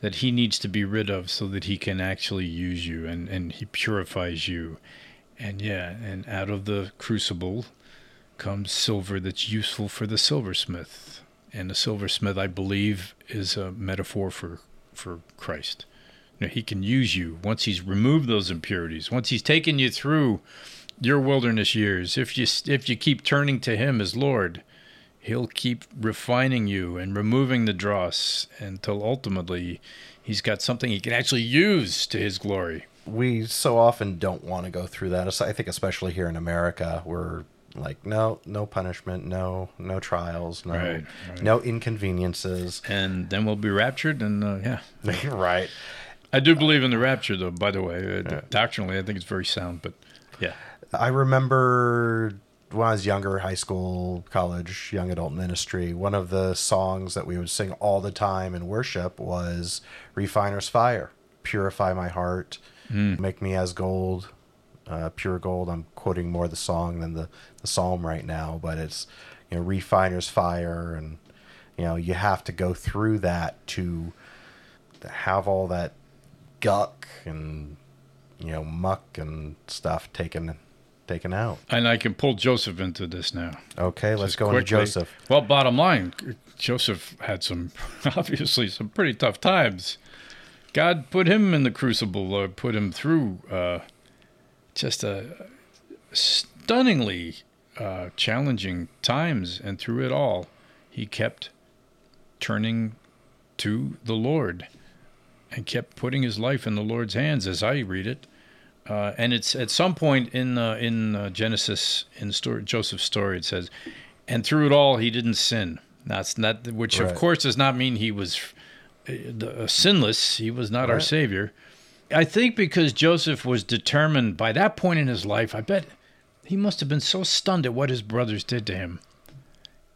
that he needs to be rid of so that he can actually use you and and he purifies you and yeah, and out of the crucible comes silver that's useful for the silversmith. And the silversmith, I believe, is a metaphor for for Christ. You know, he can use you once he's removed those impurities, once he's taken you through your wilderness years. If you if you keep turning to him as Lord, he'll keep refining you and removing the dross until ultimately he's got something he can actually use to his glory. we so often don't want to go through that. I think especially here in America, we're like, no, no punishment, no, no trials, no, Right, right. no inconveniences. And then we'll be raptured, and uh, yeah, right. I do believe in the rapture, though. By the way, uh, doctrinally, I think it's very sound. But yeah, I remember when I was younger, high school, college, young adult ministry, one of the songs that we would sing all the time in worship was Refiner's Fire. Purify my heart, make me as gold, uh, pure gold. I'm quoting more the song than the, the psalm right now, but it's, you know, Refiner's Fire. And, you know, you have to go through that to have all that guck and, you know, muck and stuff taken taken out. and I can pull Joseph into this now. Okay, let's Just go into. Joseph. Well, bottom line, Joseph had some obviously some pretty tough times. God put him in the crucible, or put him through uh, just a stunningly uh, challenging times, and through it all, he kept turning to the Lord and kept putting his life in the Lord's hands, as I read it. Uh, and it's at some point in uh, in uh, Genesis in story, Joseph's story it says, and through it all he didn't sin. That's not which of course does not mean he was uh, uh, sinless. He was not our savior. I think because Joseph was determined by that point in his life. I bet he must have been so stunned at what his brothers did to him.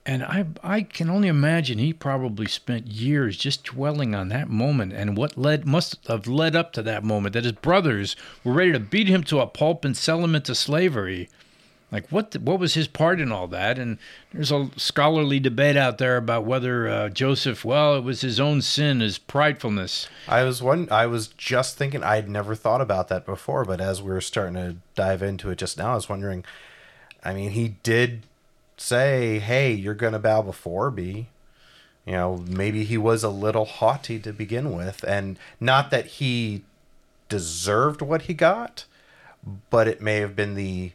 And I I can only imagine he probably spent years just dwelling on that moment and what led must have led up to that moment that his brothers were ready to beat him to a pulp and sell him into slavery. Like what what was his part in all that? And there's a scholarly debate out there about whether uh, Joseph, well, it was his own sin, his pridefulness. I was one. I was just thinking. I had never thought about that before, but as we were starting to dive into it just now, I was wondering I mean, he did say, "Hey, you're going to bow before me." You know, maybe he was a little haughty to begin with, and not that he deserved what he got, but it may have been the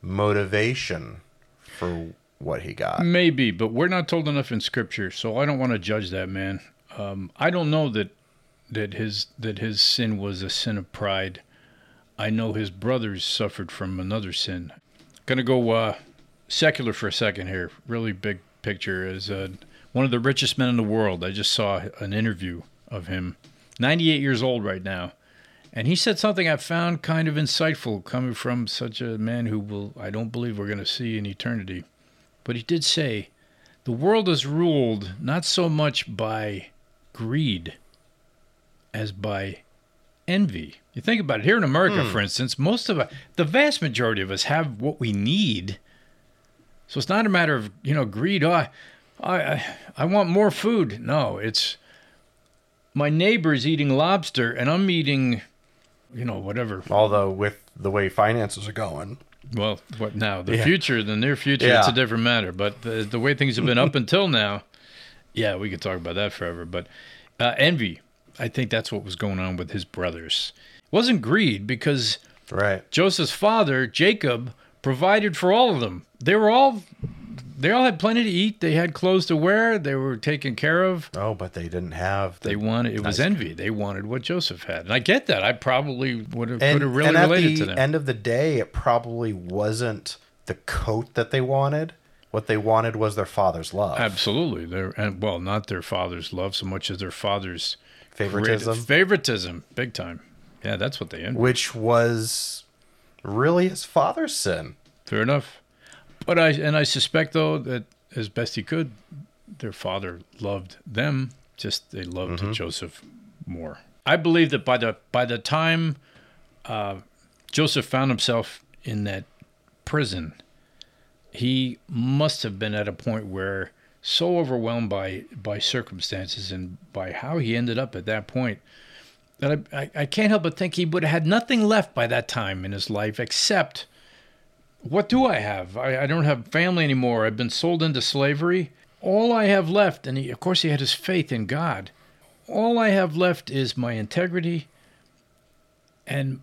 motivation for what he got. Maybe, but we're not told enough in Scripture, so I don't want to judge that man. Um, I don't know that that his that his sin was a sin of pride. I know his brothers suffered from another sin. Gonna go uh, secular for a second here. Really big picture is uh, one of the richest men in the world. I just saw an interview of him, 98 years old right now, and he said something I found kind of insightful, coming from such a man who will I don't believe we're gonna see in eternity. But he did say, the world is ruled not so much by greed as by envy. You think about it. Here in America, for instance, most of us, the vast majority of us have what we need. So it's not a matter of, you know, greed. Oh, I, I, I want more food. No, it's my neighbor's eating lobster and I'm eating, you know, whatever. Although with the way finances are going, Well, what now? The Yeah. future, the near future, it's a different matter. But the, the way things have been up until now, yeah, we could talk about that forever. But uh, envy, I think that's what was going on with his brothers. It wasn't greed because right? Joseph's father, Jacob, provided for all of them. They were all, they all had plenty to eat. They had clothes to wear. They were taken care of. Oh, but they didn't have. The, They wanted, it was Nice. envy. They wanted what Joseph had. And I get that. I probably would have, and, could have really and at related the to them. end of the day, it probably wasn't the coat that they wanted. What they wanted was their father's love. Absolutely. Their and well, not their father's love so much as their father's Favoritism. great- favoritism, big time. Yeah, that's what they end. which was really his father's sin. Fair enough. But I and I suspect though that as best he could, their father loved them. Just they loved Joseph more. I believe that by the by the time uh, Joseph found himself in that prison, he must have been at a point where so overwhelmed by by circumstances and by how he ended up at that point that I, I, I can't help but think he would have had nothing left by that time in his life except what do I have? I, I don't have family anymore. I've been sold into slavery. All I have left, and he, of course, he had his faith in God. All I have left is my integrity and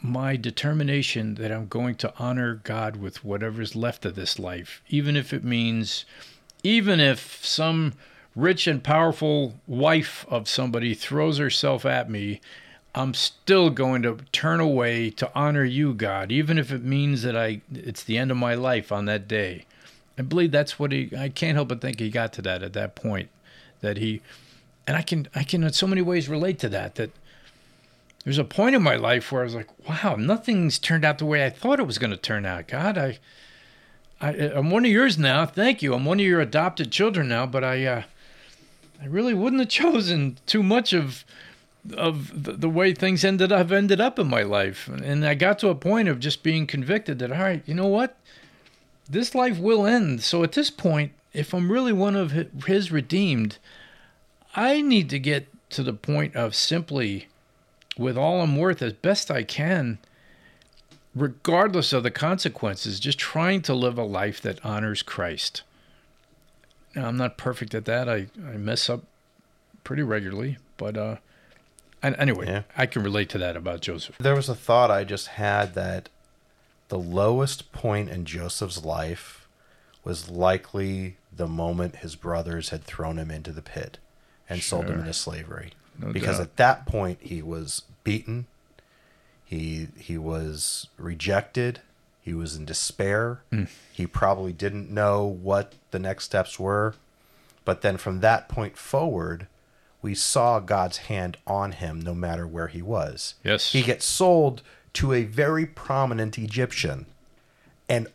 my determination that I'm going to honor God with whatever's left of this life, even if it means, even if some rich and powerful wife of somebody throws herself at me, I'm still going to turn away to honor you, God, even if it means that I it's the end of my life on that day. I believe that's what he I can't help but think he got to that at that point. That he and I can I can in so many ways relate to that that there's a point in my life where I was like, wow, nothing's turned out the way I thought it was going to turn out. God, I, I, I'm one of yours now. Thank you. I'm one of your adopted children now. But I, uh, I really wouldn't have chosen too much of, of the, the way things ended up ended up in my life. And I got to a point of just being convicted that, all right, you know what, this life will end. So at this point, if I'm really one of His redeemed, I need to get to the point of simply with all I'm worth as best I can, regardless of the consequences, just trying to live a life that honors Christ. Now, I'm not perfect at that. I, I mess up pretty regularly, but uh, and anyway, Yeah. I can relate to that about Joseph. There was a thought I just had that the lowest point in Joseph's life was likely the moment his brothers had thrown him into the pit and sold him into slavery. No because doubt. at that point he was beaten, he he was rejected, he was in despair. Mm. He probably didn't know what the next steps were. But then from that point forward, we saw God's hand on him no matter where he was. Yes. He gets sold to a very prominent Egyptian. And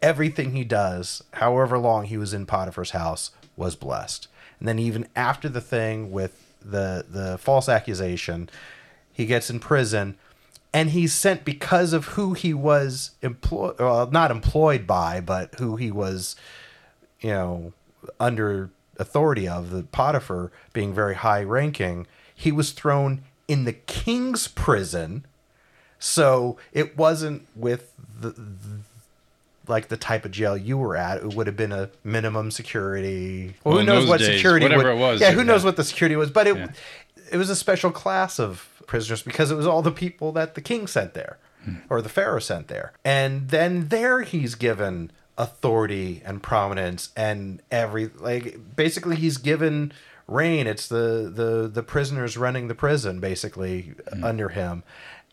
everything he does, however long he was in Potiphar's house, was blessed. And then even after the thing with the the false accusation, he gets in prison and he's sent because of who he was employed well, not employed by, but who he was, you know, under authority of, the Potiphar being very high ranking, he was thrown in the king's prison. So it wasn't with the like the type of jail you were at, it would have been a minimum security. Well, Well, who knows what days, security whatever would, it was, Yeah, who yeah. knows what the security was? But it Yeah. it was a special class of prisoners because it was all the people that the king sent there Hmm. or the pharaoh sent there, and then there he's given authority and prominence and every like basically he's given reign. It's the the the prisoners running the prison basically Hmm. under him.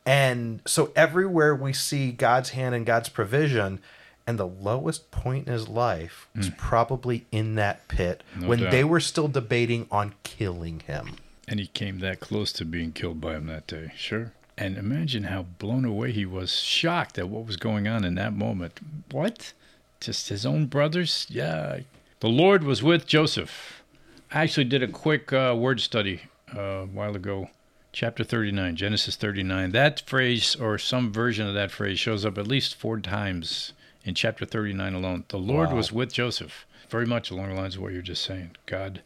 And so everywhere we see God's hand and God's provision, and the lowest point in his life was probably in that pit. No when doubt. they were still debating on killing him. And he came that close to being killed by him that day. Sure. And imagine how blown away he was, shocked at what was going on in that moment. What? Just his own brothers? Yeah. The Lord was with Joseph. I actually did a quick uh, word study uh, a while ago. Chapter 39, Genesis 39. That phrase, or some version of that phrase, shows up at least four times in chapter 39 alone. The Lord Wow. was with Joseph. Very much along the lines of what you're just saying. God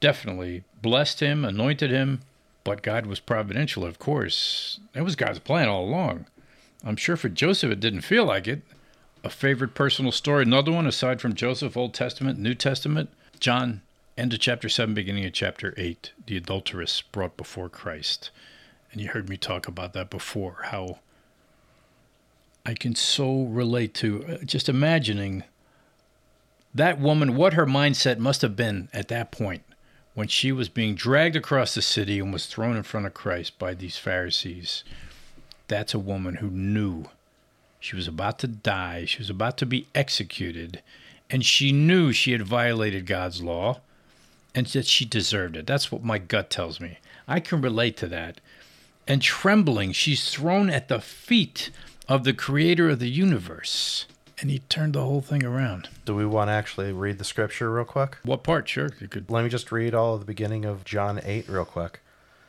definitely blessed him, anointed him, but God was providential, of course. That was God's plan all along. I'm sure for Joseph it didn't feel like it. A favorite personal story, another one aside from Joseph, Old Testament, New Testament, John, end of chapter 7, beginning of chapter 8, the adulteress brought before Christ. And you heard me talk about that before, how I can so relate to uh, just imagining that woman, what her mindset must have been at that point when she was being dragged across the city and was thrown in front of Christ by these Pharisees. That's a woman who knew she was about to die, she was about to be executed, and she knew she had violated God's law and that she deserved it. That's what my gut tells me. I can relate to that. And trembling, she's thrown at the feet of the creator of the universe. And he turned the whole thing around. Do we want to actually read the scripture real quick? What part? Sure, you could. Let me just read all of the beginning of John 8 real quick.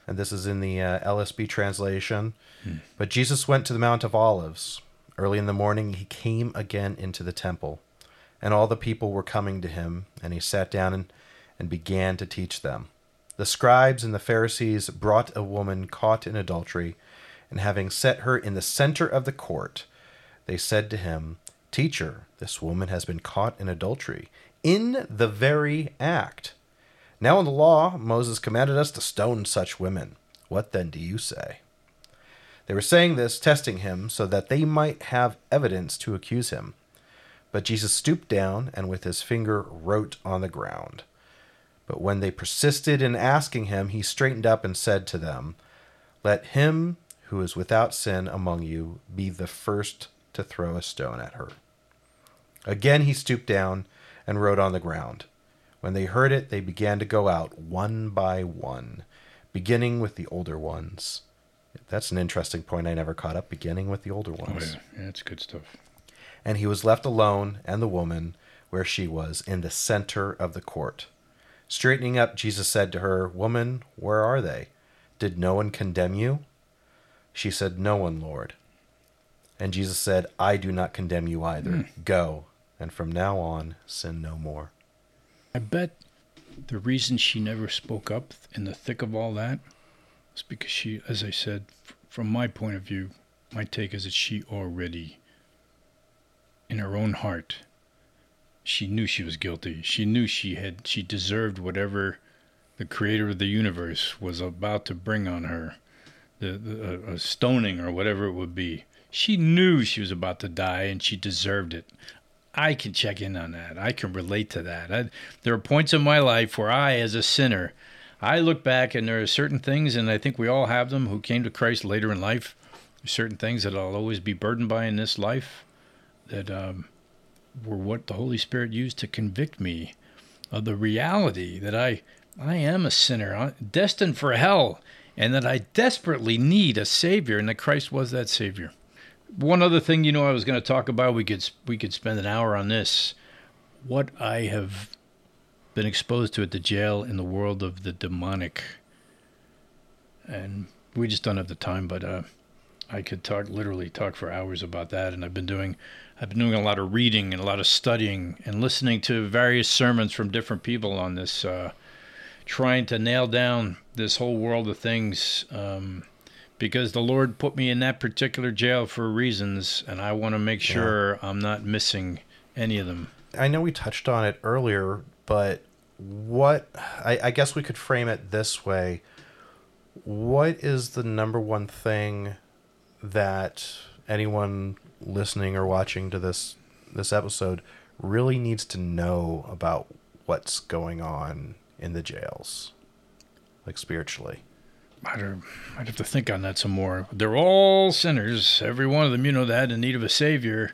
And this is in the uh, LSB translation. But Jesus went to the Mount of Olives. Early in the morning, he came again into the temple. And all the people were coming to him, and he sat down and, and began to teach them. The scribes and the Pharisees brought a woman caught in adultery, and having set her in the center of the court, they said to him, Teacher, this woman has been caught in adultery, in the very act. Now in the law, Moses commanded us to stone such women. What then do you say? They were saying this, testing him, so that they might have evidence to accuse him. But Jesus stooped down and with his finger wrote on the ground. But when they persisted in asking him, he straightened up and said to them, Let him who is without sin among you be the first to throw a stone at her. Again he stooped down and wrote on the ground. When they heard it, they began to go out one by one, beginning with the older ones. That's an interesting point I never caught up, beginning with the older Oh, ones. yeah. yeah, that's good stuff. And he was left alone, and the woman, where she was, in the center of the court. Straightening up, Jesus said to her, Woman, where are they? Did no one condemn you? She said, No one, Lord. And Jesus said, I do not condemn you either. Hmm. Go, and from now on, sin no more. I bet the reason she never spoke up in the thick of all that was because she, as I said, from my point of view, my take is that she already, in her own heart, she knew she was guilty. She knew she had, she deserved whatever the creator of the universe was about to bring on her, the, the stoning or whatever it would be. She knew she was about to die and she deserved it. I can check in on that. I can relate to that. I, there are points in my life where I, as a sinner, I look back and there are certain things, and I think we all have them who came to Christ later in life. Certain things that I'll always be burdened by in this life that um, were what the Holy Spirit used to convict me of the reality that I I am a sinner, uh, destined for hell, and that I desperately need a Savior, and that Christ was that Savior. One other thing, you know, I was going to talk about. We could we could spend an hour on this. What I have been exposed to at the jail in the world of the demonic, and we just don't have the time. But uh, I could talk literally talk for hours about that. And I've been doing I've been doing a lot of reading and a lot of studying and listening to various sermons from different people on this, uh, trying to nail down this whole world of things. Um, because the Lord put me in that particular jail for reasons, and I want to make sure I'm not missing any of them. I know we touched on it earlier, but what I, I guess we could frame it this way. What is the number one thing that anyone listening or watching to this this episode really needs to know about what's going on in the jails, like spiritually? I'd, uh, I'd have to think on that some more. They're all sinners, every one of them, you know that, in need of a savior.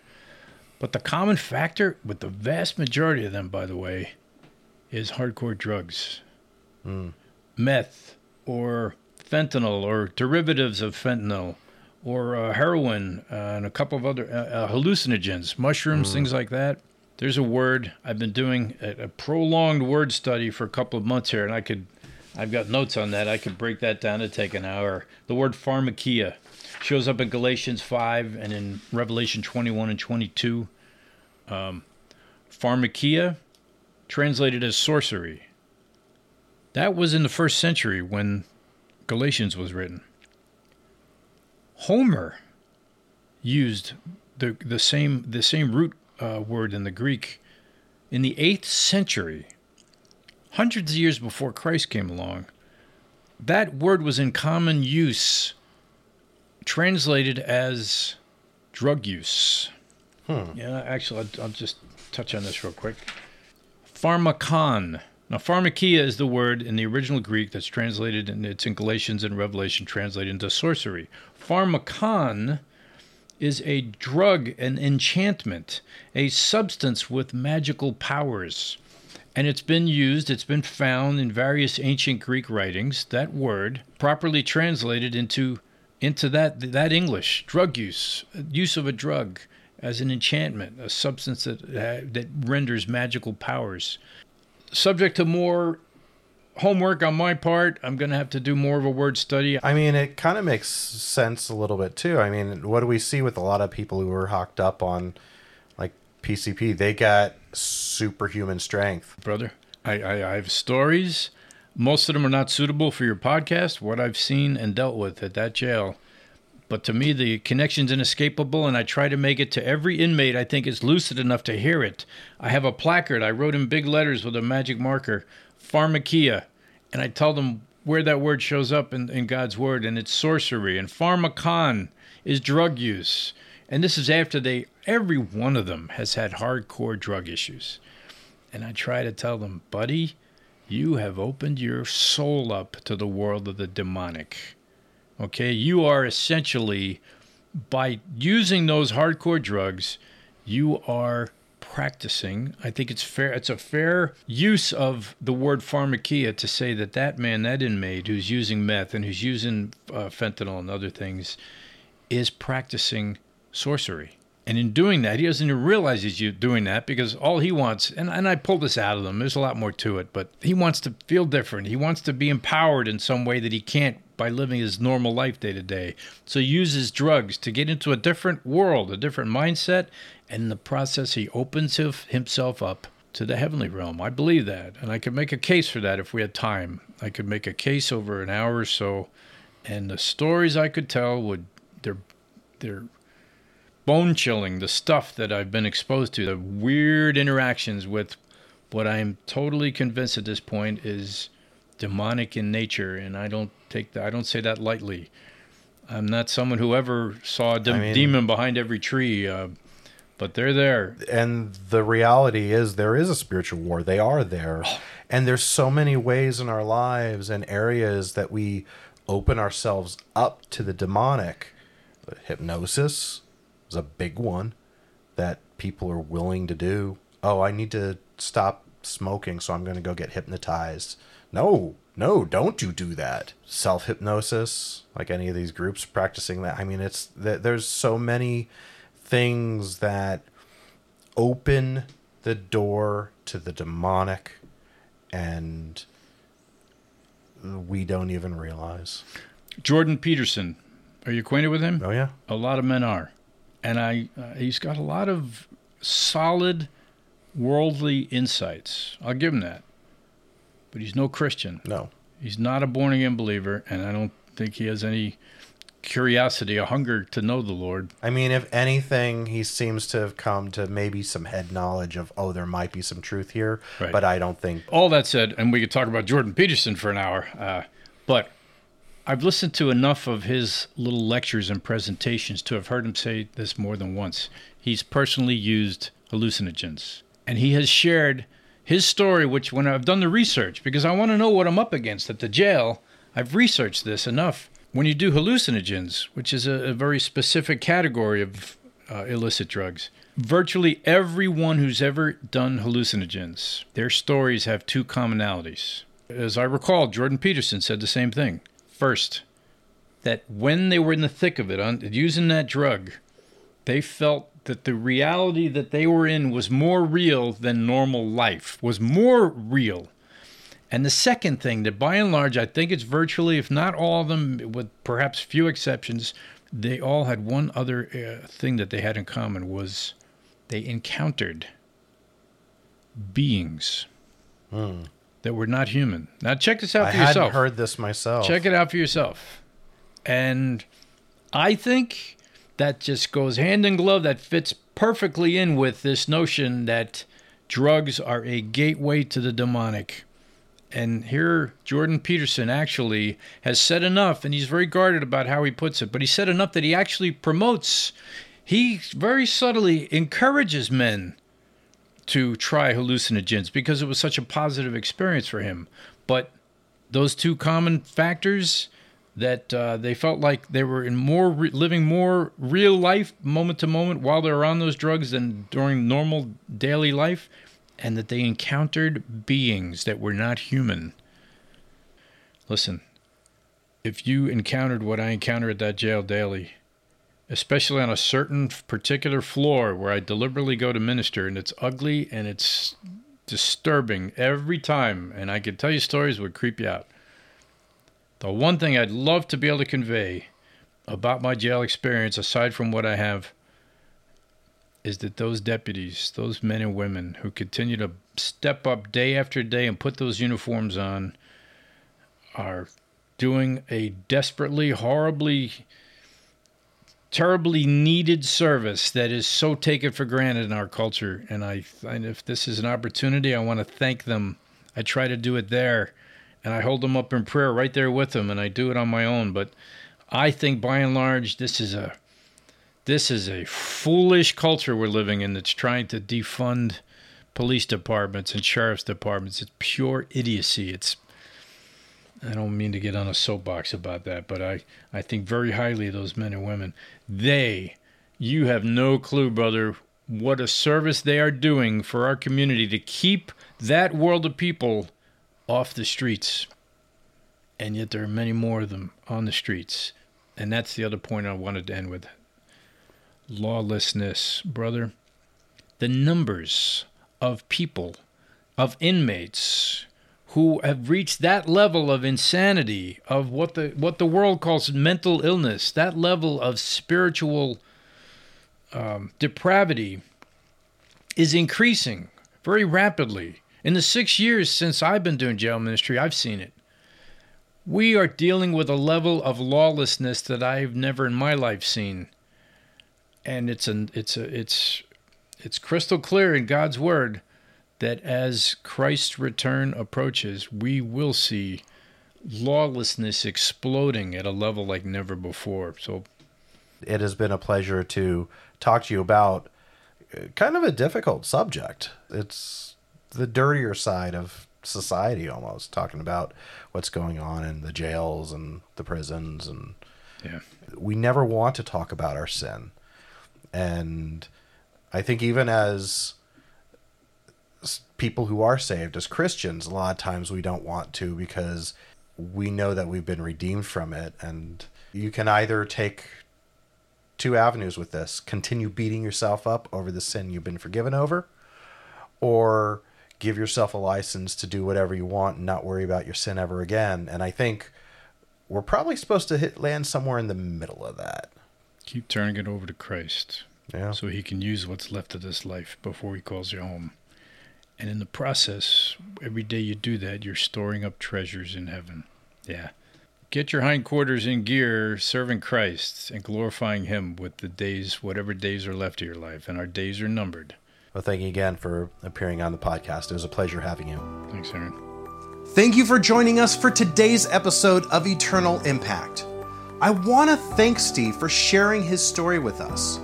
But the common factor with the vast majority of them, by the way, is hardcore drugs. Meth or fentanyl or derivatives of fentanyl or uh, heroin uh, and a couple of other uh, uh, hallucinogens, mushrooms, things like that. There's a word I've been doing a, a prolonged word study for a couple of months here, and I could, I've got notes on that. I could break that down to take an hour. The word pharmakia shows up in Galatians 5 and in Revelation 21 and 22. Um, pharmakia, translated as sorcery. That was in the first century when Galatians was written. Homer used the the same the same root uh, word in the Greek in the eighth century, hundreds of years before Christ came along. That word was in common use, translated as drug use. Yeah, actually, I'll, I'll just touch on this real quick. Pharmakon. Now, pharmakia is the word in the original Greek that's translated, and it's in Galatians and Revelation translated into sorcery. Pharmakon is a drug, an enchantment, a substance with magical powers. And it's been used, it's been found in various ancient Greek writings, that word properly translated into into that that English, drug use, use of a drug as an enchantment, a substance that uh, that renders magical powers. Subject to more homework on my part, I'm going to have to do more of a word study. I mean, it kind of makes sense a little bit too. I mean, what do we see with a lot of people who are hocked up on like PCP? They got superhuman strength. brother. I, I, I have stories. Most of them are not suitable for your podcast, what I've seen and dealt with at that jail. But to me, the connection's inescapable, and I try to make it to every inmate I think is lucid enough to hear it. I have a placard I wrote in big letters with a magic marker, pharmakia, and I tell them where that word shows up in, in God's word, and it's sorcery. And pharmakon is drug use. And this is after they, every one of them has had hardcore drug issues. And I try to tell them, buddy, you have opened your soul up to the world of the demonic. Okay, you are essentially, by using those hardcore drugs, you are practicing. I think it's fair. It's a fair use of the word pharmakia to say that that man, that inmate who's using meth and who's using uh, fentanyl and other things, is practicing sorcery. And in doing that, he doesn't even realize he's doing that because all he wants, and, and I pulled this out of them, there's a lot more to it, but he wants to feel different. He wants to be empowered in some way that he can't by living his normal life day to day. So he uses drugs to get into a different world, a different mindset, and in the process, he opens himself up to the heavenly realm. I believe that, and I could make a case for that if we had time. I could make a case over an hour or so, and the stories I could tell would they're they're bone chilling. The stuff that I've been exposed to, the weird interactions with what I'm totally convinced at this point is demonic in nature, and I don't take that. I don't say that lightly. I'm not someone who ever saw a de- I mean- demon behind every tree, uh, but they're there. and the reality is there is a spiritual war they are there and there's so many ways in our lives and areas that we open ourselves up to the demonic hypnosis is a big one that people are willing to do oh i need to stop smoking so i'm going to go get hypnotized no no don't you do that self hypnosis like any of these groups practicing that i mean it's th- there's so many things that open the door to the demonic and we don't even realize. Jordan Peterson, are you acquainted with him? Oh yeah. A lot of men are, and I uh, he's got a lot of solid worldly insights. I'll give him that. But he's no Christian. No. He's not a born again believer, and I don't think he has any curiosity, a hunger to know the Lord. I mean, if anything, he seems to have come to maybe some head knowledge of, oh, there might be some truth here, Right. but I don't think. All that said, and we could talk about Jordan Peterson for an hour, uh, but I've listened to enough of his little lectures and presentations to have heard him say this more than once. He's personally used hallucinogens, and he has shared his story, which when I've done the research, because I want to know what I'm up against at the jail, I've researched this enough. When you do hallucinogens, which is a, a very specific category of uh, illicit drugs, virtually everyone who's ever done hallucinogens, their stories have two commonalities. As I recall, Jordan Peterson said the same thing. First, that when they were in the thick of it, on, using that drug, they felt that the reality that they were in was more real than normal life, was more real. And the second thing, that by and large, I think it's virtually, if not all of them, with perhaps few exceptions, they all had one other uh, thing that they had in common was they encountered beings that were not human. Now, check this out I for hadn't yourself. heard this myself. Check it out for yourself. And I think that just goes hand in glove. That fits perfectly in with this notion that drugs are a gateway to the demonic. And here, Jordan Peterson actually has said enough, and he's very guarded about how he puts it, but he said enough that he actually promotes, he very subtly encourages men to try hallucinogens because it was such a positive experience for him. But those two common factors that uh, they felt like they were in more re- living more real life moment to moment while they were on those drugs than during normal daily life and that they encountered beings that were not human. Listen if you encountered what i encounter at that jail daily especially on a certain particular floor where i deliberately go to minister and it's ugly and it's disturbing every time and i could tell you stories would creep you out the one thing I'd love to be able to convey about my jail experience, aside from what I have, is that those deputies, those men and women who continue to step up day after day and put those uniforms on, are doing a desperately, horribly, terribly needed service that is so taken for granted in our culture. And I, and if this is an opportunity, I want to thank them. I try to do it there and I hold them up in prayer right there with them, and I do it on my own. But I think by and large, this is a this is a foolish culture we're living in that's trying to defund police departments and sheriff's departments. It's pure idiocy. It's I don't mean to get on a soapbox about that, but I, I think very highly of those men and women. They, you have no clue, brother, what a service they are doing for our community to keep that world of people off the streets. And yet there are many more of them on the streets. And that's the other point I wanted to end with. Lawlessness, brother. The numbers of people, of inmates who have reached that level of insanity, of what the what the world calls mental illness, that level of spiritual um, depravity is increasing very rapidly. In the six years since I've been doing jail ministry, I've seen it. We are dealing with a level of lawlessness that I've never in my life seen, and it's an it's a it's it's crystal clear in God's word that as Christ's return approaches, we will see lawlessness exploding at a level like never before. So it has been a pleasure to talk to you about uh, kind of a difficult subject. It's the dirtier side of society almost talking about what's going on in the jails and the prisons and yeah. we never want to talk about our sin. And I think even as people who are saved as Christians, a lot of times we don't want to because we know that we've been redeemed from it. And you can either take two avenues with this continue beating yourself up over the sin you've been forgiven over, or give yourself a license to do whatever you want and not worry about your sin ever again. And I think we're probably supposed to hit land somewhere in the middle of that. Keep turning it over to Christ. Yeah. so he can use what's left of this life before he calls you home. And in the process, every day you do that, you're storing up treasures in heaven. Yeah. get your hindquarters in gear, serving Christ and glorifying Him with the days, whatever days are left of your life. And our days are numbered. Well, thank you again for appearing on the podcast. It was a pleasure having you. Thanks, Aaron. Thank you for joining us for today's episode of Eternal Impact. I want to thank Steve for sharing his story with us.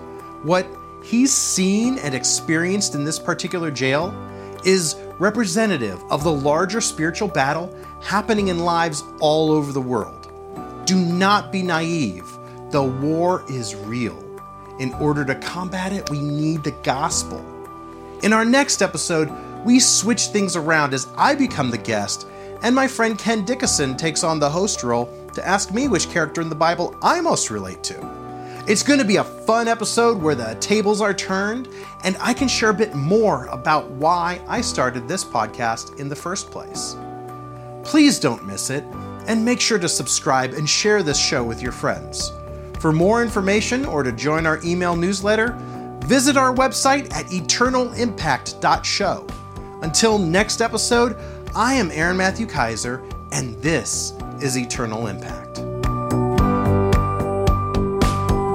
What he's seen and experienced in this particular jail is representative of the larger spiritual battle happening in lives all over the world. Do not be naive. The war is real. In order to combat it, we need the gospel. In our next episode, we switch things around as I become the guest, and my friend Ken Dickinson takes on the host role to ask me which character in the Bible I most relate to. It's going to be a fun episode where the tables are turned, and I can share a bit more about why I started this podcast in the first place. Please don't miss it, and make sure to subscribe and share this show with your friends. For more information or to join our email newsletter, visit our website at eternalimpact.show. Until next episode, I am Aaron Matthew Kaiser, and this is Eternal Impact.